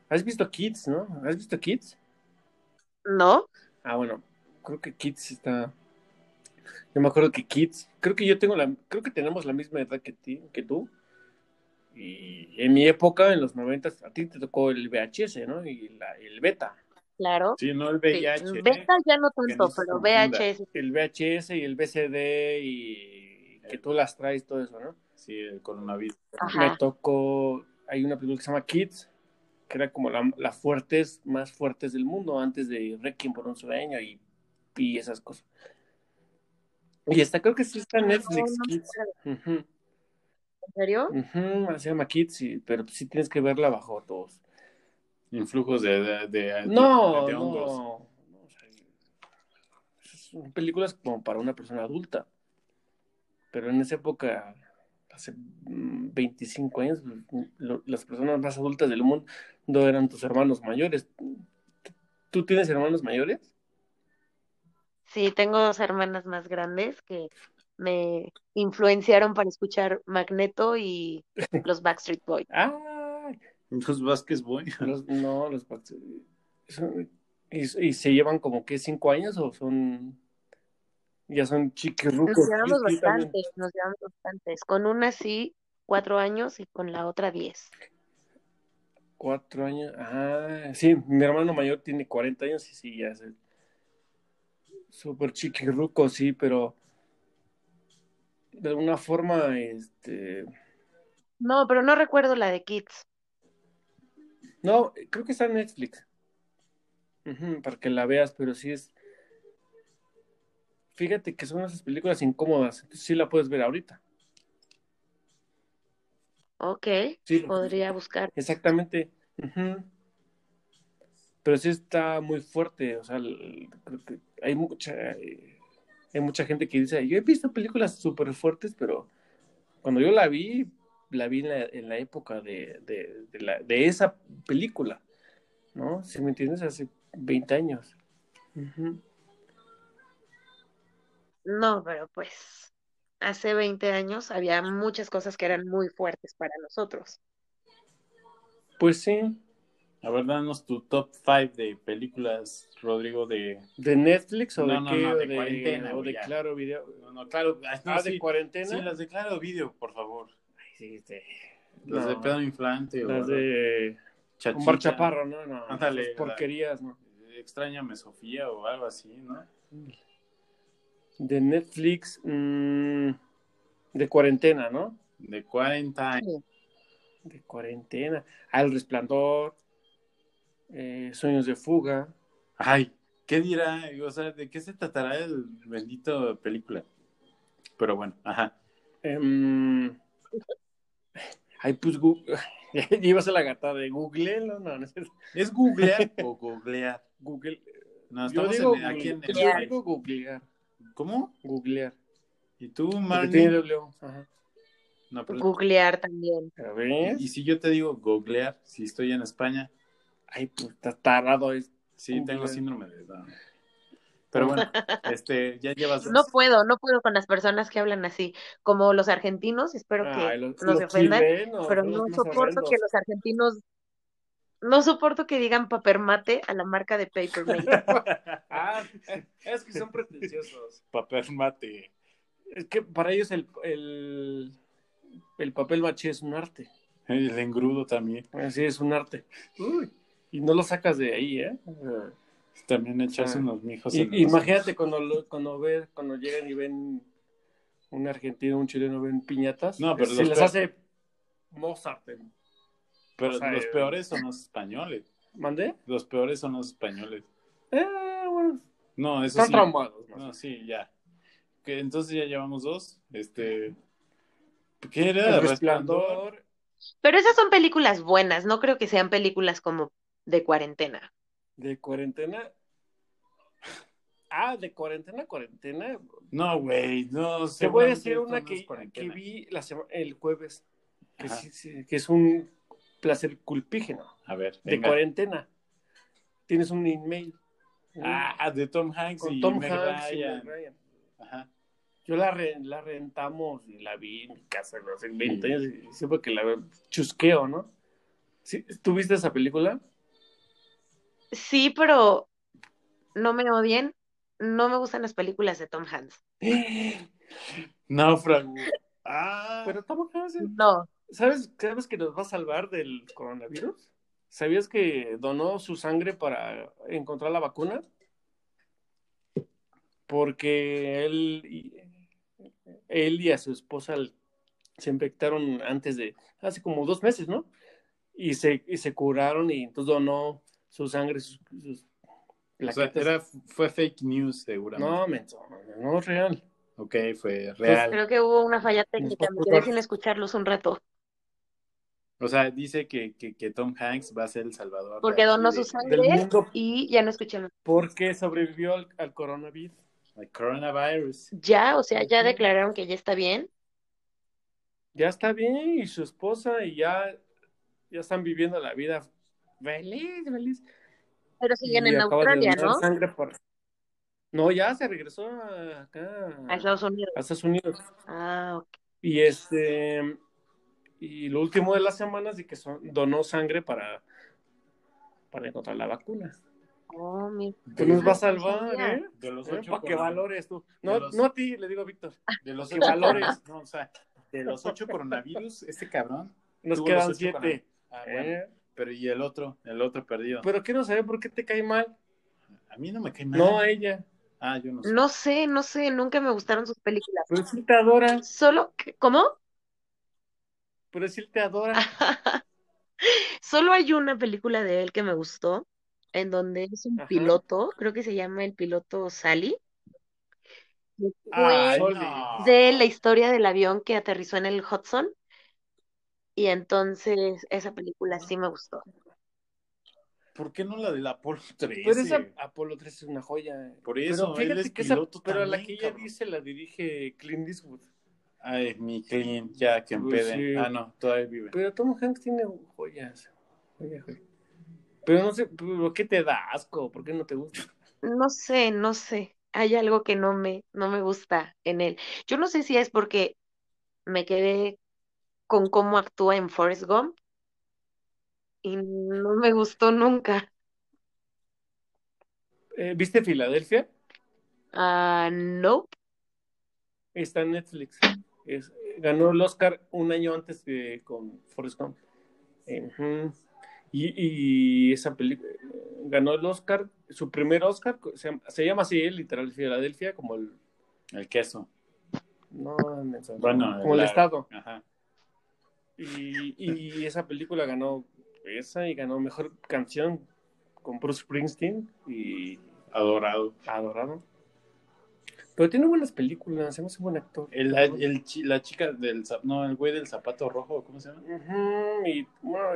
¿Has visto Kids, no? ¿Has visto Kids? ¿No? Ah, bueno. Creo que Kids está. Yo me acuerdo que Kids, creo que yo tengo la, creo que tenemos la misma edad que, ti, que tú. Y en mi época, en los 90, a ti te tocó el VHS, ¿no? Y la- el beta. Claro. Sí, no el Sí. VIH. Beta ya no tanto, no pero. VHS. El VHS y el VCD y que tú las traes, todo eso, ¿no? Sí, el coronavirus. Ajá. Me tocó, hay una película que se llama Kids, que era como la, las fuertes, más fuertes del mundo, antes de Requiem por un sueño y, y esas cosas. Y esta creo que sí está en Netflix, No, no me Kids. Ujú, ¿En serio? ujú, se llama Kids, y- pero sí tienes que verla bajo todos. Influjos de, de, de- No, de no, hongos. no, o sea, son películas como para una persona adulta. Pero en esa época, hace mm, 25 años, lo- las personas más adultas del mundo eran tus hermanos mayores. ¿Tú tienes hermanos mayores? Sí, tengo dos hermanas más grandes que me influenciaron para escuchar Magneto y los Backstreet Boys. Ah, Los Vázquez Boy. los, no, los son- y, y se llevan como que cinco años o son ya son Nos chiquirrucos. llevamos sí, también. bastantes, nos llevamos bastantes. Con una sí, cuatro años y con la otra diez. Cuatro años. Ah, sí, mi hermano mayor tiene 40 años y sí, ya es súper chiquirruco, sí, pero de alguna forma, este, No, pero no recuerdo la de Kids. no, creo que está en Netflix, para que la veas, pero sí es, fíjate que son esas películas incómodas, entonces sí la puedes ver ahorita. Ok, Sí, podría buscar. Exactamente. Pero sí está muy fuerte, o sea, creo que hay mucha, eh, hay mucha gente que dice, yo he visto películas súper fuertes, pero cuando yo la vi, la vi en la, en la época de, de, de la- de esa película, ¿no? Si me entiendes, hace 20 años. No, pero pues hace 20 años había muchas cosas que eran muy fuertes para nosotros. Pues sí, A ver, danos tu top 5 de películas, Rodrigo, de... ¿de Netflix o No, de no, qué? no, o de de, cuarentena, o de ya. Claro Video. No, no, claro. no, Ah, sí. de cuarentena. Sí, las de Claro Video, por favor. Ay, sí, sí. Las No. de Pedro Inflante. o Las de Chachita. Omar Chaparro, no, no. Ándale, porquerías, ¿no? Extrañame Sofía o algo así, ¿no? De Netflix, mm, de cuarentena, ¿no? De 40 años. De cuarentena. Ah, El Resplandor, eh, Sueños de Fuga. Ay, ¿qué dirá? O sea, ¿de qué se tratará el bendito película? Pero bueno, ajá. em, ay, pues, Gu- iba a la gata de Google, no, no, no es. ¿Es googlear o googlear? Google. No, Yo estamos digo, en- aquí en Google- el... yo digo googlear, ¿Cómo? googlear. ¿Y tú, Marnie? ajá. No, pero- Googlear también. A ver. ¿Y si yo te digo googlear, si estoy en España? Ay, pues, está tarado. es- Sí, tengo síndrome de Down. Pero bueno, este, ya llevas. No puedo, no puedo con las personas que hablan así, como los argentinos, espero que los- no se ofendan, chilenos pero no soporto horrendos. que los argentinos, no soporto que digan papermate a la marca de Papermate. ah, es que son pretenciosos. Papel mate. Es que para ellos el, el, el papel maché es un arte. El engrudo también. Así es un arte. Uy, y no lo sacas de ahí, ¿eh? También echarse Ah. unos mijos. Y- en los- imagínate cuando, lo- cuando, ve, cuando llegan y ven un argentino, un chileno, ven piñatas. No, pero se les hace Mozart. ¿eh? Pero o sea, los eh, peores son los españoles. ¿Mandé? Los peores son los españoles. Eh, bueno, No, eso están sí. traumados. No, sí, ya. Que entonces ya llevamos dos. Este. ¿Qué era? El Resplandor. resplandor. Pero esas son películas buenas, no creo que sean películas como de cuarentena. De cuarentena. Ah, de cuarentena a cuarentena. No, güey, no. Te voy a decir una que, que vi la el jueves, que, Ajá. sí- sí, que es un placer culpígeno A ver, de cuarentena. Tienes un email Ah, de Tom Hanks con y Tom Meg Hanks y Ryan. Ajá. Yo la, re- la rentamos y la vi en mi casa ¿no? hace 20 años y siempre que la veo chusqueo, ¿no? ¿Sí? ¿Tú viste esa película? Sí, pero no me odien, no me gustan las películas de Tom Hanks. Náufrago. Ah, Pero Tom Hanks, No, ¿sabes, ¿sabes que nos va a salvar del coronavirus? ¿Sabías que donó su sangre para encontrar la vacuna? Porque él y, él y a su esposa se infectaron antes de, hace como dos meses, ¿no? Y se, y se curaron y entonces donó su sangre, sus, sus o sea, era, fue fake news, seguramente. No, menso, no es real. Ok, fue real. creo que hubo una falla técnica. Me quedé sin escucharlos un rato. O sea, dice que, que, que Tom Hanks va a ser el salvador. Porque de- donó su Del sangre mundo, y ya no escuché más. porque sobrevivió al, al coronavirus. del coronavirus. Ya, o sea, ya declararon que ya está bien. Ya está bien, y su esposa, y ya, ya están viviendo la vida feliz, feliz. Pero siguen Y en acaba de Australia, donar ¿no? sangre por- No, ya se regresó a- acá A Estados Unidos. a Estados Unidos. Ah, ok. Y este y lo último de las semanas de que son- donó sangre para para encontrar la vacuna. Oh, mira. Pues nos va a no salvar. ¿eh? De los ¿Eh? ocho. Para que valores tú. No, los- no a ti, le digo a Víctor. De los ocho valores. valores. No, o sea, de los ocho coronavirus, este cabrón. Nos quedan siete. Ah, bueno. ¿eh? Pero y el otro, el otro perdido. Pero quiero saber por qué te cae mal. a mí no me cae mal. No a ella. Ah, yo no sé. No sé, no sé, nunca me gustaron sus películas. Pero sí te adora. Solo, que- ¿cómo? Pero sí te adora. Solo hay una película de él que me gustó, en donde es un Ajá. piloto, creo que se llama el piloto Sally. Ay, no. de la historia del avión que aterrizó en el Hudson. Y entonces esa película sí me gustó. ¿Por qué no la del Apolo 13? Pero esa Apolo 3 es una joya. Por eso, pero él fíjate es que esa, piloto pero la también, que ella cabrón. dice la dirige Clint Eastwood. Ay, mi cliente, ya que empede. sí. Ah, no, todavía vive. Pero Tom Hanks tiene joyas. Joya, joya. Pero no sé, ¿por qué te da asco? ¿Por qué no te gusta? No sé, no sé. Hay algo que no me, no me gusta en él. Yo no sé si es porque me quedé con cómo actúa en Forrest Gump y no me gustó nunca. Eh, ¿Viste Filadelfia? Ah, no. Está en Netflix. Es- ganó el Oscar un año antes de con Forrest Gump. Y, y esa película ganó el Oscar, su primer Oscar, se, llama- se llama así, literal, Filadelfia, como el. El queso. No, menso, Bueno, como el la- estado. Ajá. Y, y esa película ganó esa y ganó mejor canción con Bruce Springsteen y Adorado. adorado. Pero tiene buenas películas, se me hace buen actor. El, la chica del no, el güey del zapato rojo, ¿cómo se llama? Ujú, y bueno,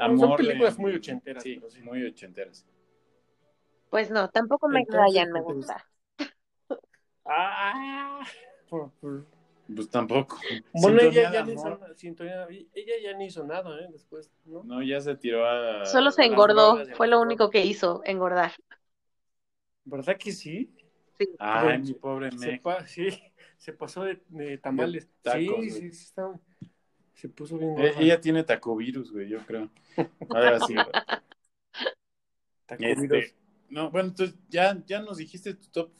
Amor son películas muy ochenteras. Sí, pero sí. muy ochenteras. Pues no, tampoco me Entonces, Ryan me ¿qué te gusta. Ah, por- por- Pues tampoco. Bueno, ella ya, hizo, amor. na- sintonía- ella ya ni hizo nada, ¿eh? Después, ¿no? No, ya se tiró a. Solo se engordó, fue lo único que hizo, engordar. ¿Verdad que sí? Sí. Ay, mi pobre Se, me. pa- sí, se pasó de, de tamales. tacos, sí, güey. sí, sí, está- se puso bien Eh, ella tiene tacovirus, güey, yo creo. Ahora sí. Taco Este, no, bueno, entonces ya, ya nos dijiste tu top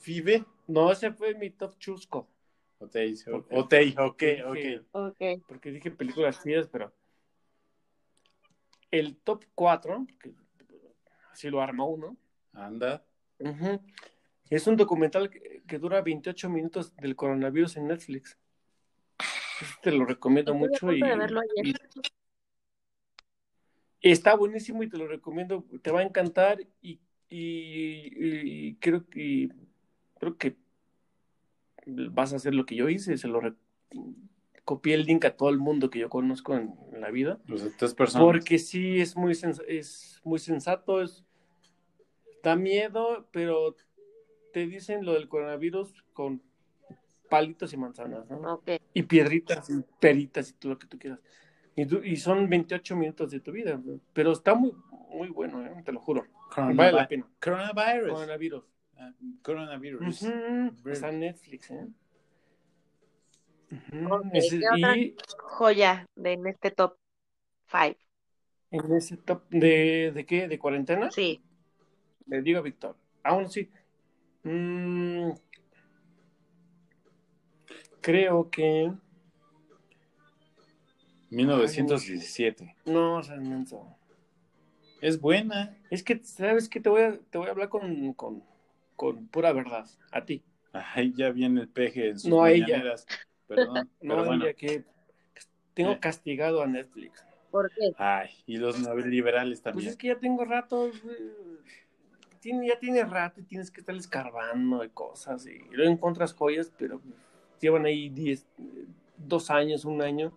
FIBE. No, ese fue mi top chusco. Otei, Otei, ok, ok. Porque dije películas chidas, pero el top 4, que así lo arma uno, Anda. Es un documental que, que dura 28 minutos del coronavirus en Netflix. Te lo recomiendo a mucho y, verlo ayer. y está buenísimo y te lo recomiendo. Te va a encantar y, y- y creo que creo que vas a hacer lo que yo hice. Se lo copié el link a todo el mundo que yo conozco en, en la vida. Tres personas. Porque sí es muy, sens- es muy sensato, es, da miedo, pero te dicen lo del coronavirus con palitos y manzanas, ¿no? Y piedritas y peritas y todo lo que tú quieras. Y, tú- y son 28 minutos de tu vida, pero está muy, muy bueno, ¿eh? te lo juro. Vale la pena. Coronavirus. Coronavirus. Ah, Coronavirus. Está en Netflix, ¿eh? Ese- ¿qué otra? y Joya de en este top 5. en ese top de, ¿de qué? ¿De cuarentena? Sí. Le digo a Víctor, aún sí, Mm, creo que. 1917. No, o sea, menso. Es buena. Es que, ¿sabes qué? Te voy a, te voy a hablar con, con, con pura verdad. A ti. Ay, ya viene el peje en sus No ella. Perdón, No, pero bueno. ella que tengo Eh. castigado a Netflix. ¿Por qué? Ay, y los neoliberales Pues también. es que ya tengo rato. eh, Tiene, ya tiene rato y tienes que estar escarbando de cosas. Y luego encuentras joyas, pero pues, llevan ahí 10, eh, dos años, un año.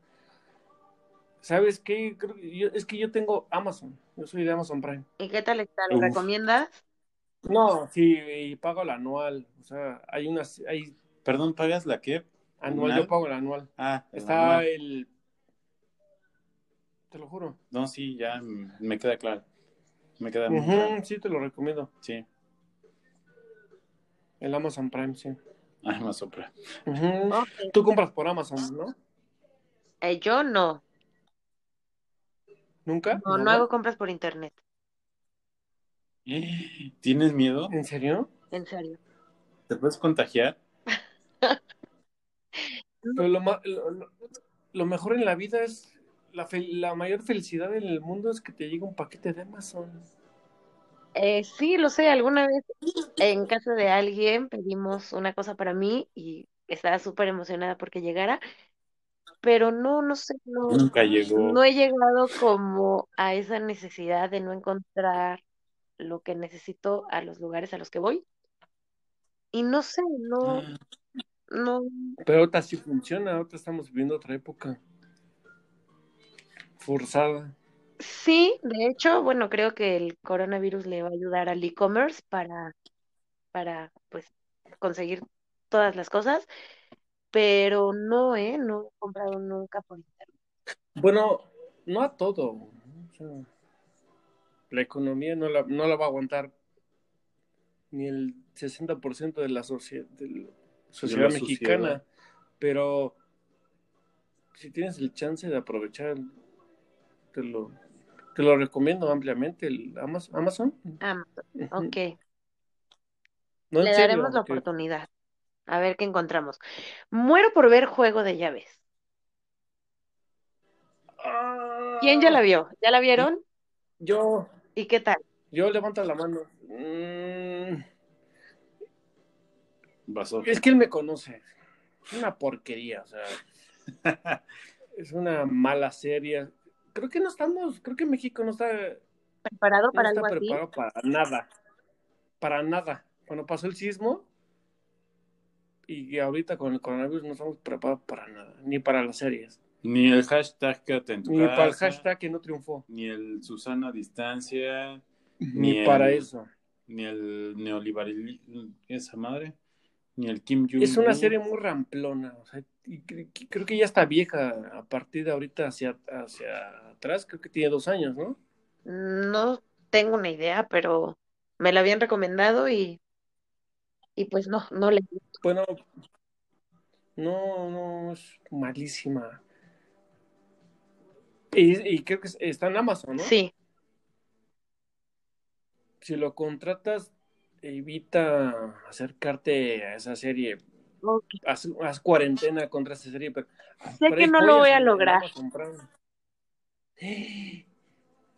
¿Sabes qué? Creo que yo- es que yo tengo Amazon. Yo soy de Amazon Prime. ¿Y qué tal está? ¿Lo Uf. recomiendas? No, sí, y pago el anual. O sea, hay unas. Hay Perdón, ¿pagas la qué? anual, ¿Anual? yo pago el anual. Ah, el Está anual. el. Te lo juro. No, sí, ya me queda claro. Me queda muy Ujú, claro. sí, te lo recomiendo. Sí, El Amazon Prime, sí. Amazon Prime. Ok. Tú compras por Amazon, ¿no? Eh, yo no. ¿Nunca? No, no hago compras por internet. ¿Tienes miedo? ¿En serio? En serio. ¿Te puedes contagiar? Pero lo, mejor en la vida es la, mayor felicidad en el mundo es que te llegue un paquete de Amazon. Eh, sí, lo sé. Alguna vez en casa de alguien pedimos una cosa para mí y estaba súper emocionada porque llegara, pero no, no sé, no, Nunca llegó. no he llegado como a esa necesidad de no encontrar lo que necesito a los lugares a los que voy. Y no sé, no, Ah, no, Pero ahorita sí funciona, ahorita estamos viviendo otra época. Forzada. Sí, de hecho, bueno, creo que el coronavirus le va a ayudar al e-commerce para, para, pues, conseguir todas las cosas, pero no, ¿eh? No he comprado nunca por internet. Bueno, no a todo. O sea, la economía no la, no la va a aguantar ni el 60% de la socie- de la sociedad la mexicana, sociedad. pero si tienes el chance de aprovechar, te lo, te lo recomiendo ampliamente, el Amazon. Amazon. Ok. No, Le serio, daremos la oportunidad. A ver qué encontramos. Muero por ver Juego de Llaves. ¿Quién ya la vio? ¿Ya la vieron? Yo, ¿Y qué tal? yo levanto la mano. Mm, es que él me conoce. Es una porquería, o sea. es una mala serie. Creo que no estamos, creo que México no está, ¿Preparado no para está algo así? preparado para nada. Para nada. Cuando pasó el sismo y ahorita con el coronavirus no estamos preparados para nada, ni para las series, Ni el hashtag quédate en tu ni casa. para el hashtag que no triunfó, Ni el Susana a distancia. ni, Ni para el- eso. Ni el neoliberalismo. ¿Esa madre? Ni el Kim Jong. Es una serie muy ramplona, o sea, y creo que ya está vieja a partir de ahorita hacia, hacia atrás, creo que tiene dos años, ¿no? No tengo una idea, pero me la habían recomendado y, y pues no, no le Bueno, no, no, es malísima. Y, y creo que es- está en Amazon, ¿no? Sí, Si lo contratas, evita acercarte a esa serie. ok. Haz, haz cuarentena contra esa serie. Pero, Sé que no lo voy a lograr.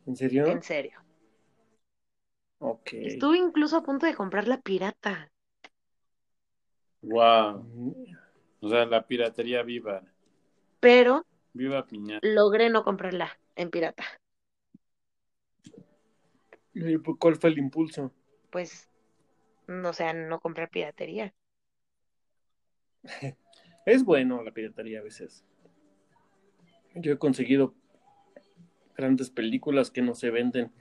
¿En serio? En serio. Ok. Estuve incluso a punto de comprar la pirata. Wow. O sea, la piratería viva. pero Viva Piña. logré no comprarla en pirata. ¿Y ¿Cuál fue el impulso? Pues, no o sea, no comprar piratería. Es bueno la piratería a veces. Yo he conseguido grandes películas que no se venden,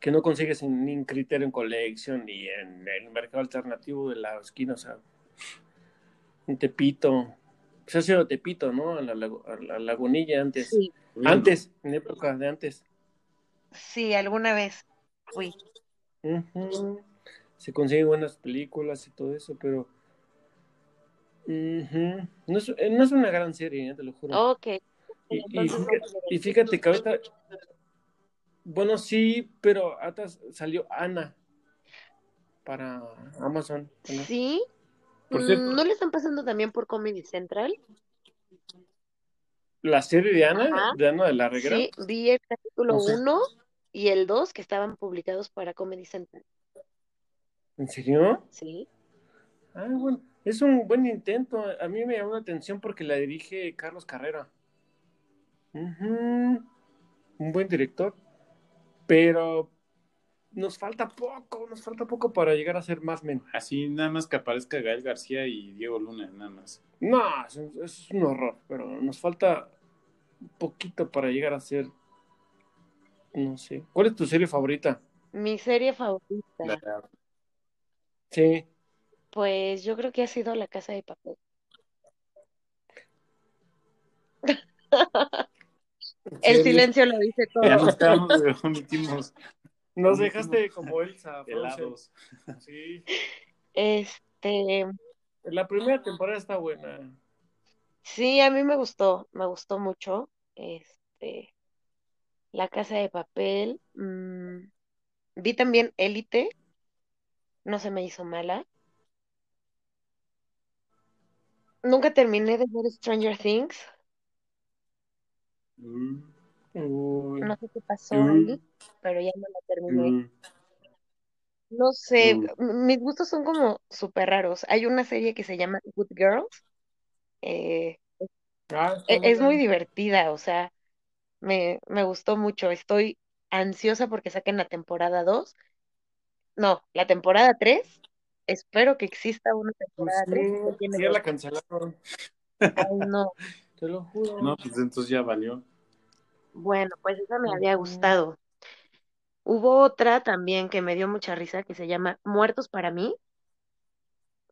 que no consigues en, ni en Criterion Collection ni en el mercado alternativo de la esquina, o sea, en Tepito. Se ha sido Tepito, ¿no? A la, a la lagunilla antes. Sí, Antes, en época de antes. sí, alguna vez fui. Se consiguen buenas películas y todo eso, pero ujú, no, es, eh, no es una gran serie, eh, te lo juro. Ok. y, y fíjate, te y fíjate que ahorita, bueno, sí, pero hasta salió Ana. para Amazon. ¿no? Sí. Por Mm, cierto- ¿No le están pasando también por Comedy Central? La serie de Ana, Ajá. de Ana de la Reguera. Sí, vi el capítulo No sé. 1 y el 2 que estaban publicados para Comedy Central. ¿En serio? Sí. Ah, bueno, es un buen intento. A mí me llamó la atención porque la dirige Carlos Carrera. Un buen director. Pero nos falta poco, nos falta poco para llegar a ser más men. Así nada más que aparezca Gael García y Diego Luna, nada más. No, eso, eso es un horror, pero nos falta poquito para llegar a ser, no sé. ¿Cuál es tu serie favorita? Mi serie favorita, La- Sí, pues yo creo que ha sido La Casa de Papel. El silencio lo dice ya todo. nos quedamos, omitimos Nos dejaste como Elsa. Helados. Sí. Este, La primera temporada está buena. sí, a mí me gustó, me gustó mucho. Este, La Casa de Papel. mm, vi también Élite, no se me hizo mala. Nunca terminé de ver Stranger Things. Mm, No sé qué pasó Mm. ahí, pero ya no la terminé. mm. No sé, Mm. mis gustos son como súper raros. Hay una serie que se llama Good Girls. eh, Ah, e- es muy divertida, o sea, me, me gustó mucho. Estoy ansiosa porque saquen la temporada 2. No, la temporada 3. Espero que exista una Pues temporada sí, 3 porque tiene sí, ya la cancelaron. Ay, no. Te lo juro. No, pues entonces ya valió. Bueno, pues esa me había gustado. Hubo otra también que me dio mucha risa que se llama Muertos para mí,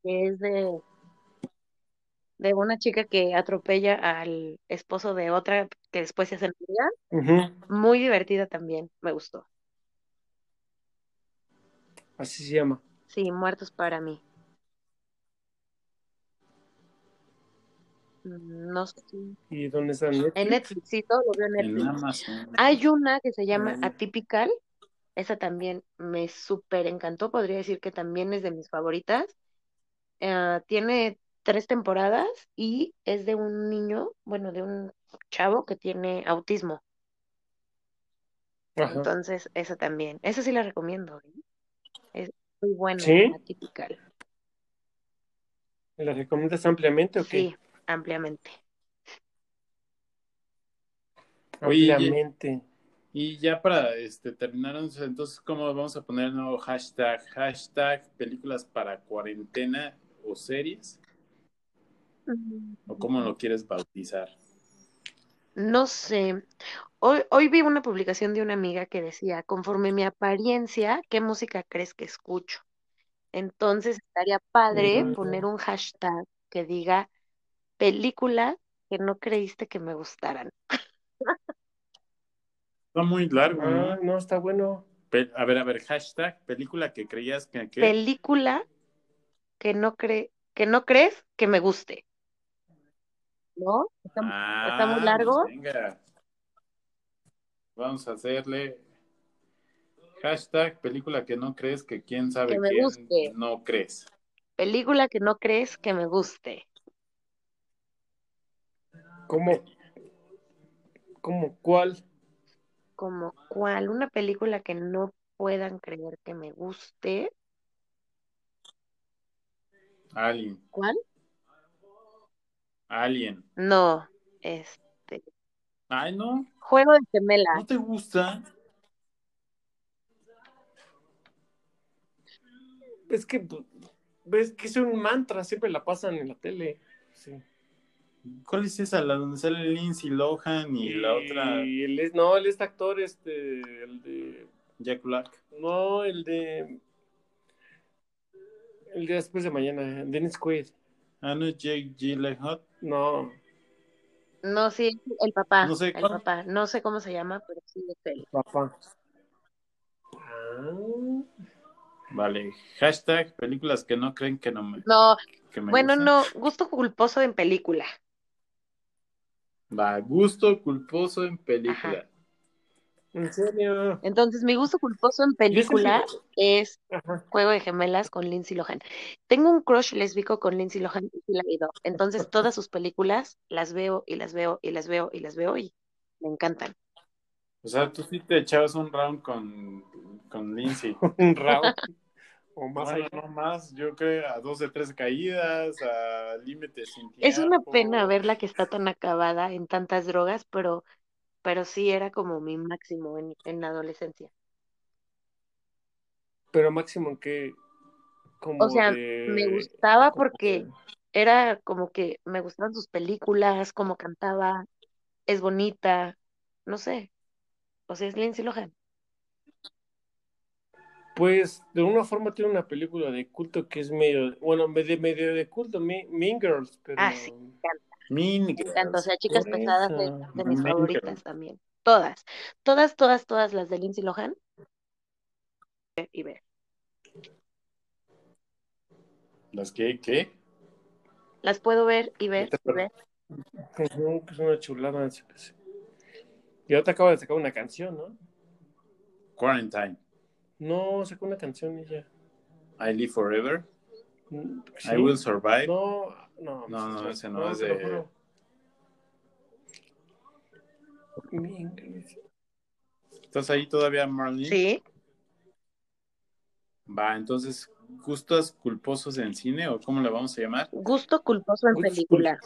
que es de, de una chica que atropella al esposo de otra que después se hace novia. Ujú. Muy divertida también, me gustó. Así se llama. Sí, Muertos para mí. No sé. si- ¿Y dónde está Netflix? En Netflix, sí, todo lo veo en En Netflix. Amazon. Hay una que se llama Mm. Atypical. Esa también me súper encantó. Podría decir que también es de mis favoritas. Eh, tiene tres temporadas y es de un niño, bueno, de un chavo que tiene autismo. Ajá. Entonces, esa también. Esa sí la recomiendo. ¿eh? Es muy buena, ¿Sí? Atypical. ¿La recomiendas ampliamente o qué? Sí, ampliamente. Oye, Ampliamente. Y ya para este terminar, entonces, ¿cómo vamos a poner el nuevo hashtag? Hashtag películas para cuarentena o series? ¿O cómo lo quieres bautizar? No sé. Hoy, hoy vi una publicación de una amiga que decía, conforme mi apariencia, ¿qué música crees que escucho? Entonces estaría padre poner un hashtag que diga películas que no creíste que me gustaran. Está muy largo, Ah, ¿no? no, está bueno. Pe- a ver, a ver, hashtag película que creías que... que- Película que no cre que no crees que me guste. ¿No? Está, Ah, está muy largo. pues venga. Vamos a hacerle hashtag película que no crees que quién sabe Que me quién guste. no crees. película que no crees que me guste. ¿Cómo? ¿Cómo? ¿Cuál? ¿Como cuál? Una película que no puedan creer que me guste. Alien. ¿Cuál? Alien. No, este. Ay, no. Juego de gemelas. ¿No te gusta? Es que, pues, ves que es un mantra, siempre la pasan en la tele. ¿Cuál es esa? La donde sale Lindsay Lohan y la otra es, no, él es actor, este, el de, Jack Black. no, el de, el de después de mañana, Dennis Quaid. Ah, no, Jake Gyllenhaal. No, No, sí, el papá. No sé, el papá. No sé cómo se llama, pero sí es él. papá. Ah, Vale. Hashtag películas que no creen que no me, No, que me bueno, gustan. no, gusto culposo en película. Va, gusto culposo en película. Ajá. ¿En serio? Entonces, mi gusto culposo en película es Ajá. Juego de Gemelas con Lindsay Lohan. Tengo un crush lésbico con Lindsay Lohan y sí la he ido. Entonces, todas sus películas las veo y las veo y las veo y las veo y me encantan. O sea, tú sí te echabas un round con, con Lindsay. Un round. O más allá. no más, yo creo a dos de tres caídas, a límites sin Es una pena verla que está tan acabada en tantas drogas, pero, pero sí era como mi máximo en, en la adolescencia. Pero máximo que como O sea, de... me gustaba como porque de- era como que me gustaban sus películas, cómo cantaba, es bonita, no sé. O sea, es Lindsay Lohan. Pues de una forma tiene una película de culto que es medio, bueno, medio, medio de culto, Me- Mean Girls, pero Ah, sí, me encanta, Mean me encanta. O sea, Chicas por Pesadas es de mis Mean favoritas Girls. también. Todas, todas, todas, todas las de Lindsay Lohan. Y ver. ¿Las que qué? Las puedo ver y ver y ver. Ujú, que es una chulada. Y ahorita acaba de sacar una canción, ¿no? Quarantine. No, sacó una canción ella. I Live Forever. Mm, ¿sí? I Will Survive. No, no, No, no, ese no, es de-. ¿Estás ahí todavía, Marlene? Sí, Va, entonces, ¿gustos culposos en cine o cómo le vamos a llamar? gusto culposo en película.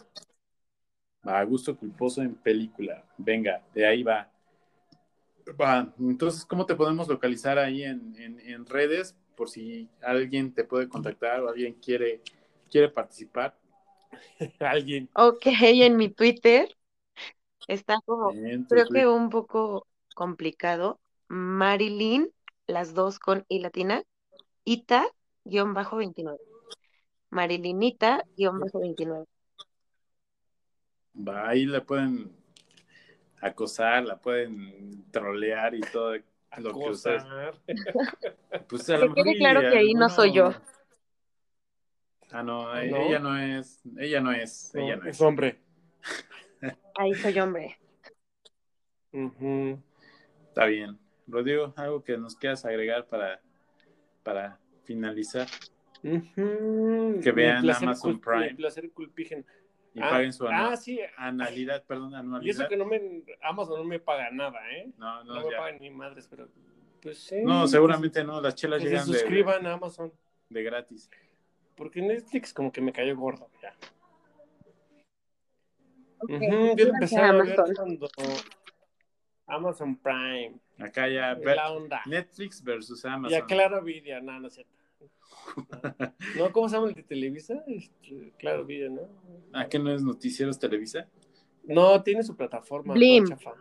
Va, gusto culposo en película. Venga, de ahí va. Va, entonces, ¿cómo te podemos localizar ahí en, en- en redes? Por si alguien te puede contactar o alguien quiere, quiere participar. Alguien. Ok, en mi Twitter está como, creo que un poco complicado. Marilyn, las dos con I latina, Ita, guion bajo 29. Marilinita, guion bajo 29. Va, ahí la pueden acosar, la pueden trolear y todo lo que ustedes. Pues a Que lo quede claro que ahí no soy yo. Ah, no, ¿No? ella no es, ella no es, ella no es. es hombre. Ahí soy hombre. Ujú. Está bien. Rodrigo, algo que nos quieras agregar para, para finalizar Ujú. Que vean placer Amazon Prime. Mi placer culpígeno. Y Ah, paguen su Ah, anua- sí. anualidad, perdón, Y eso anualidad. que no me. Amazon no me paga nada, ¿eh? No, No, no, me ya. pagan ni madres, pero. Pues sí. No, seguramente no, las chelas Que se llegan de, suscriban a Amazon. de gratis. Porque Netflix como que me cayó gordo, ya. Ok, Ujú, Yo empecé a ver Amazon. cuando Amazon Prime. Acá ya, la onda. Netflix versus Y Amazon. a Claro Video, no, no es cierto. No, ¿cómo se llama el de Televisa? Este, claro Video, ¿no? ¿A qué no es Noticieros Televisa? No, tiene su plataforma. Blim. chafa.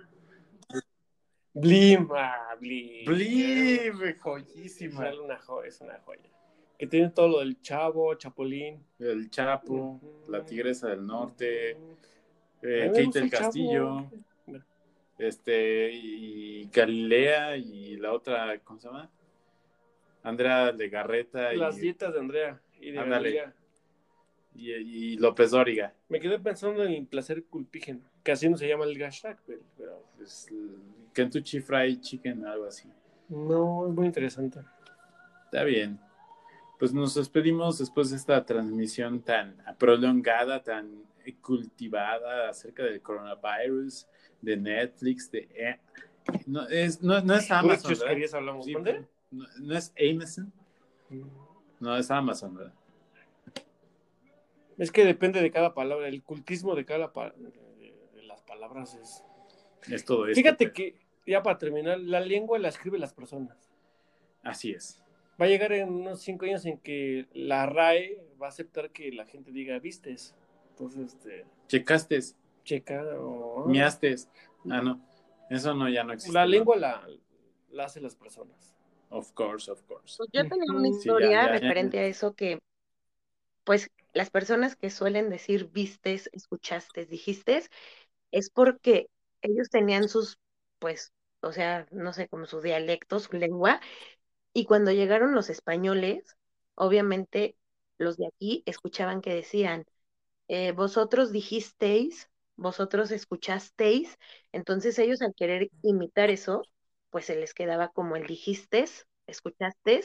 Blim, ah, Blim. Blim, Es joyísima. una, jo- es una joya. Que tiene todo lo del Chavo, Chapulín. El Chapo, la Tigresa del Norte, eh, Kate del Chavo. Castillo, este, y Galilea y la otra, ¿cómo se llama? Andrea Legarreta Las y, dietas de Andrea y de Ándale. Galilea. y, y López Dóriga. Me quedé pensando en el placer culpígeno, que así no se llama el hashtag, pero- pero Es Kentucky Fried Chicken, algo así. no, es muy interesante. Está bien. Pues nos despedimos después de esta transmisión tan prolongada, tan cultivada acerca del coronavirus, de Netflix, de... eh, no, es, no, no es Amazon, ¿verdad? querías hablamos. Sí, ¿Dónde? No, no es Amazon, no es Amazon, ¿verdad? Es que depende de cada palabra, el cultismo de cada pa- de, las palabras es. Es todo esto. Fíjate pero- que, ya para terminar, la lengua la escriben las personas. Así es. Va a llegar en unos cinco años en que la RAE va a aceptar que la gente diga vistes. Entonces, este, Checaste, checa o. miaste. Ah, no. Eso no, ya no existe. La ¿no? lengua la, la hacen las personas. Of course, of course. Pues yo tenía una Ujú. Sí, ya, historia ya, ya. referente a eso que, pues, las personas que suelen decir vistes, escuchaste, dijiste, es porque ellos tenían sus, pues, o sea, no sé, como su dialecto, su lengua, y cuando llegaron los españoles, obviamente los de aquí escuchaban que decían, eh, vosotros dijisteis, vosotros escuchasteis, entonces ellos al querer imitar eso, pues se les quedaba como el dijiste, escuchaste,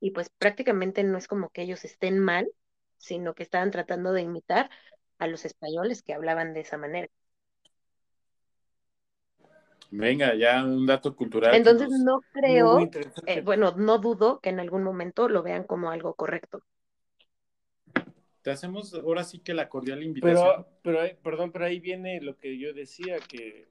y pues prácticamente no es como que ellos estén mal, sino que estaban tratando de imitar a los españoles que hablaban de esa manera. Venga, ya un dato cultural. Entonces nos- no creo, eh, bueno, no dudo que en algún momento lo vean como algo correcto. Te hacemos ahora sí que la cordial invitación. Pero, pero, perdón, pero ahí viene lo que yo decía, que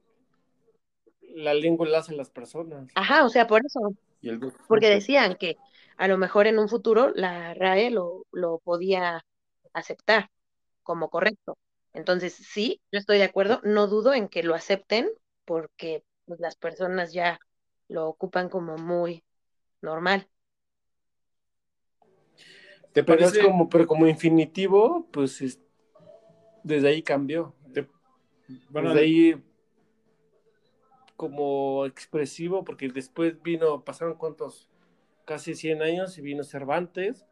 la lengua la hacen las personas. Ajá, o sea, por eso, Y el- porque decían que a lo mejor en un futuro la RAE lo, lo podía aceptar como correcto. Entonces, sí, yo estoy de acuerdo, no dudo en que lo acepten porque pues, las personas ya lo ocupan como muy normal. ¿Te Pero parece? es como, pero como infinitivo, pues es- desde ahí cambió. Bueno, desde ahí como expresivo, porque después vino, pasaron cuántos, casi 100 años y vino Cervantes,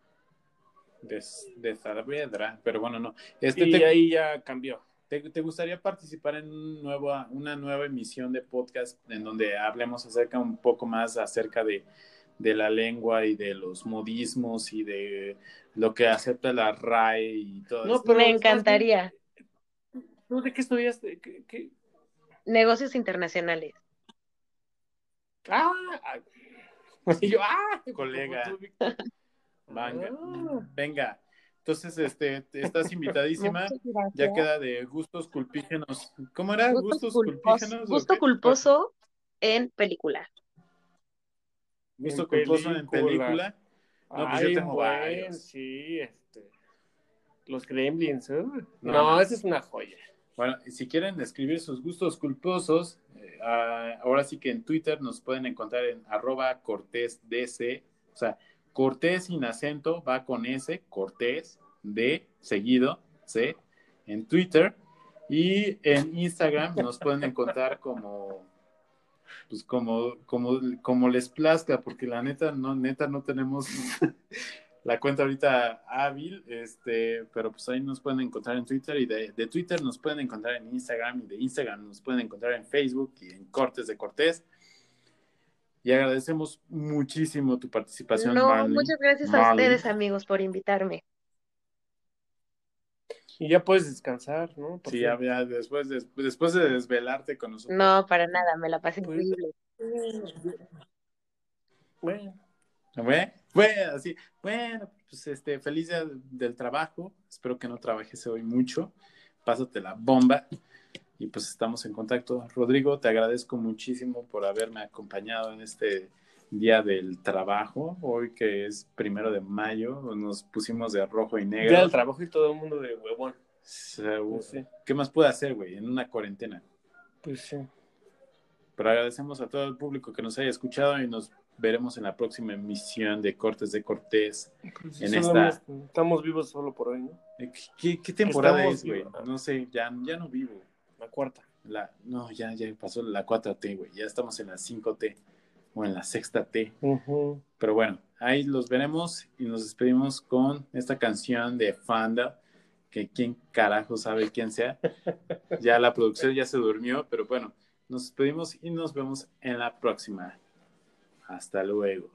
de, de Saavedra, pero bueno, no. Este, y te, ahí ya cambió. te- te gustaría participar en un nuevo, una nueva emisión de podcast en donde hablemos acerca un poco más acerca de, de la lengua y de los modismos y de lo que acepta la RAE y todo No, pero Me encantaría. ¿Tú de qué estudiaste? ¿Qué- qué? Negocios internacionales. Ah, y yo, ah, Colega. Venga, Ah. venga. Entonces, este, te- estás invitadísima. Ya queda de gustos culpígenos. ¿Cómo era? Gustos ¿Gustos culpos- culpígenos? gusto culposo en película. Gusto En culposo en película. No, pues yo Ay, tengo buen, varios. Sí, este. Los Gremlins, ¿eh? No, No, no. esa es una joya. Bueno, si quieren escribir sus gustos culposos, eh, ah, ahora sí que en Twitter nos pueden encontrar en arroba cortés o sea, cortés sin acento, va con S, cortés, D, seguido, C, en Twitter. Y en Instagram nos pueden encontrar como, pues como, como, como les plazca, porque la neta, no, neta no tenemos la cuenta ahorita hábil, este, pero pues ahí nos pueden encontrar en Twitter y de, de Twitter nos pueden encontrar en Instagram y de Instagram nos pueden encontrar en Facebook y en Cortes de Cortés. Y agradecemos muchísimo tu participación, No, Marley. muchas gracias a ustedes, amigos, por invitarme. Y ya puedes descansar, ¿no? Por Sí, ya, ya después, de, después de desvelarte con nosotros. No, para nada, me la pasé Pues- increíble. Bueno, Bueno, bueno, así, bueno, pues este, feliz día del trabajo. Espero que no trabajes hoy mucho. Pásate la bomba. Y pues estamos en contacto. Rodrigo, te agradezco muchísimo por haberme acompañado en este día del trabajo. Hoy que es primero de mayo, nos pusimos de rojo y negro. ya el trabajo y todo el mundo de huevón. Pues sí, ¿Qué más puedo hacer, güey? En una cuarentena. pues sí. Pero agradecemos a todo el público que nos haya escuchado y nos veremos en la próxima emisión de Cortes de Cortés. En esta- Estamos vivos solo por hoy, ¿no? Eh, ¿Qué, qué temporada Estamos es, güey? No sé, ya, ya no vivo. La cuarta. La, no, ya, ya pasó la 4T, güey. Ya estamos en la 5T o en la sexta T. Pero bueno, ahí los veremos y nos despedimos con esta canción de Fanda, que quién carajo sabe quién sea. Ya la producción ya se durmió, pero bueno, nos despedimos y nos vemos en la próxima. Hasta luego.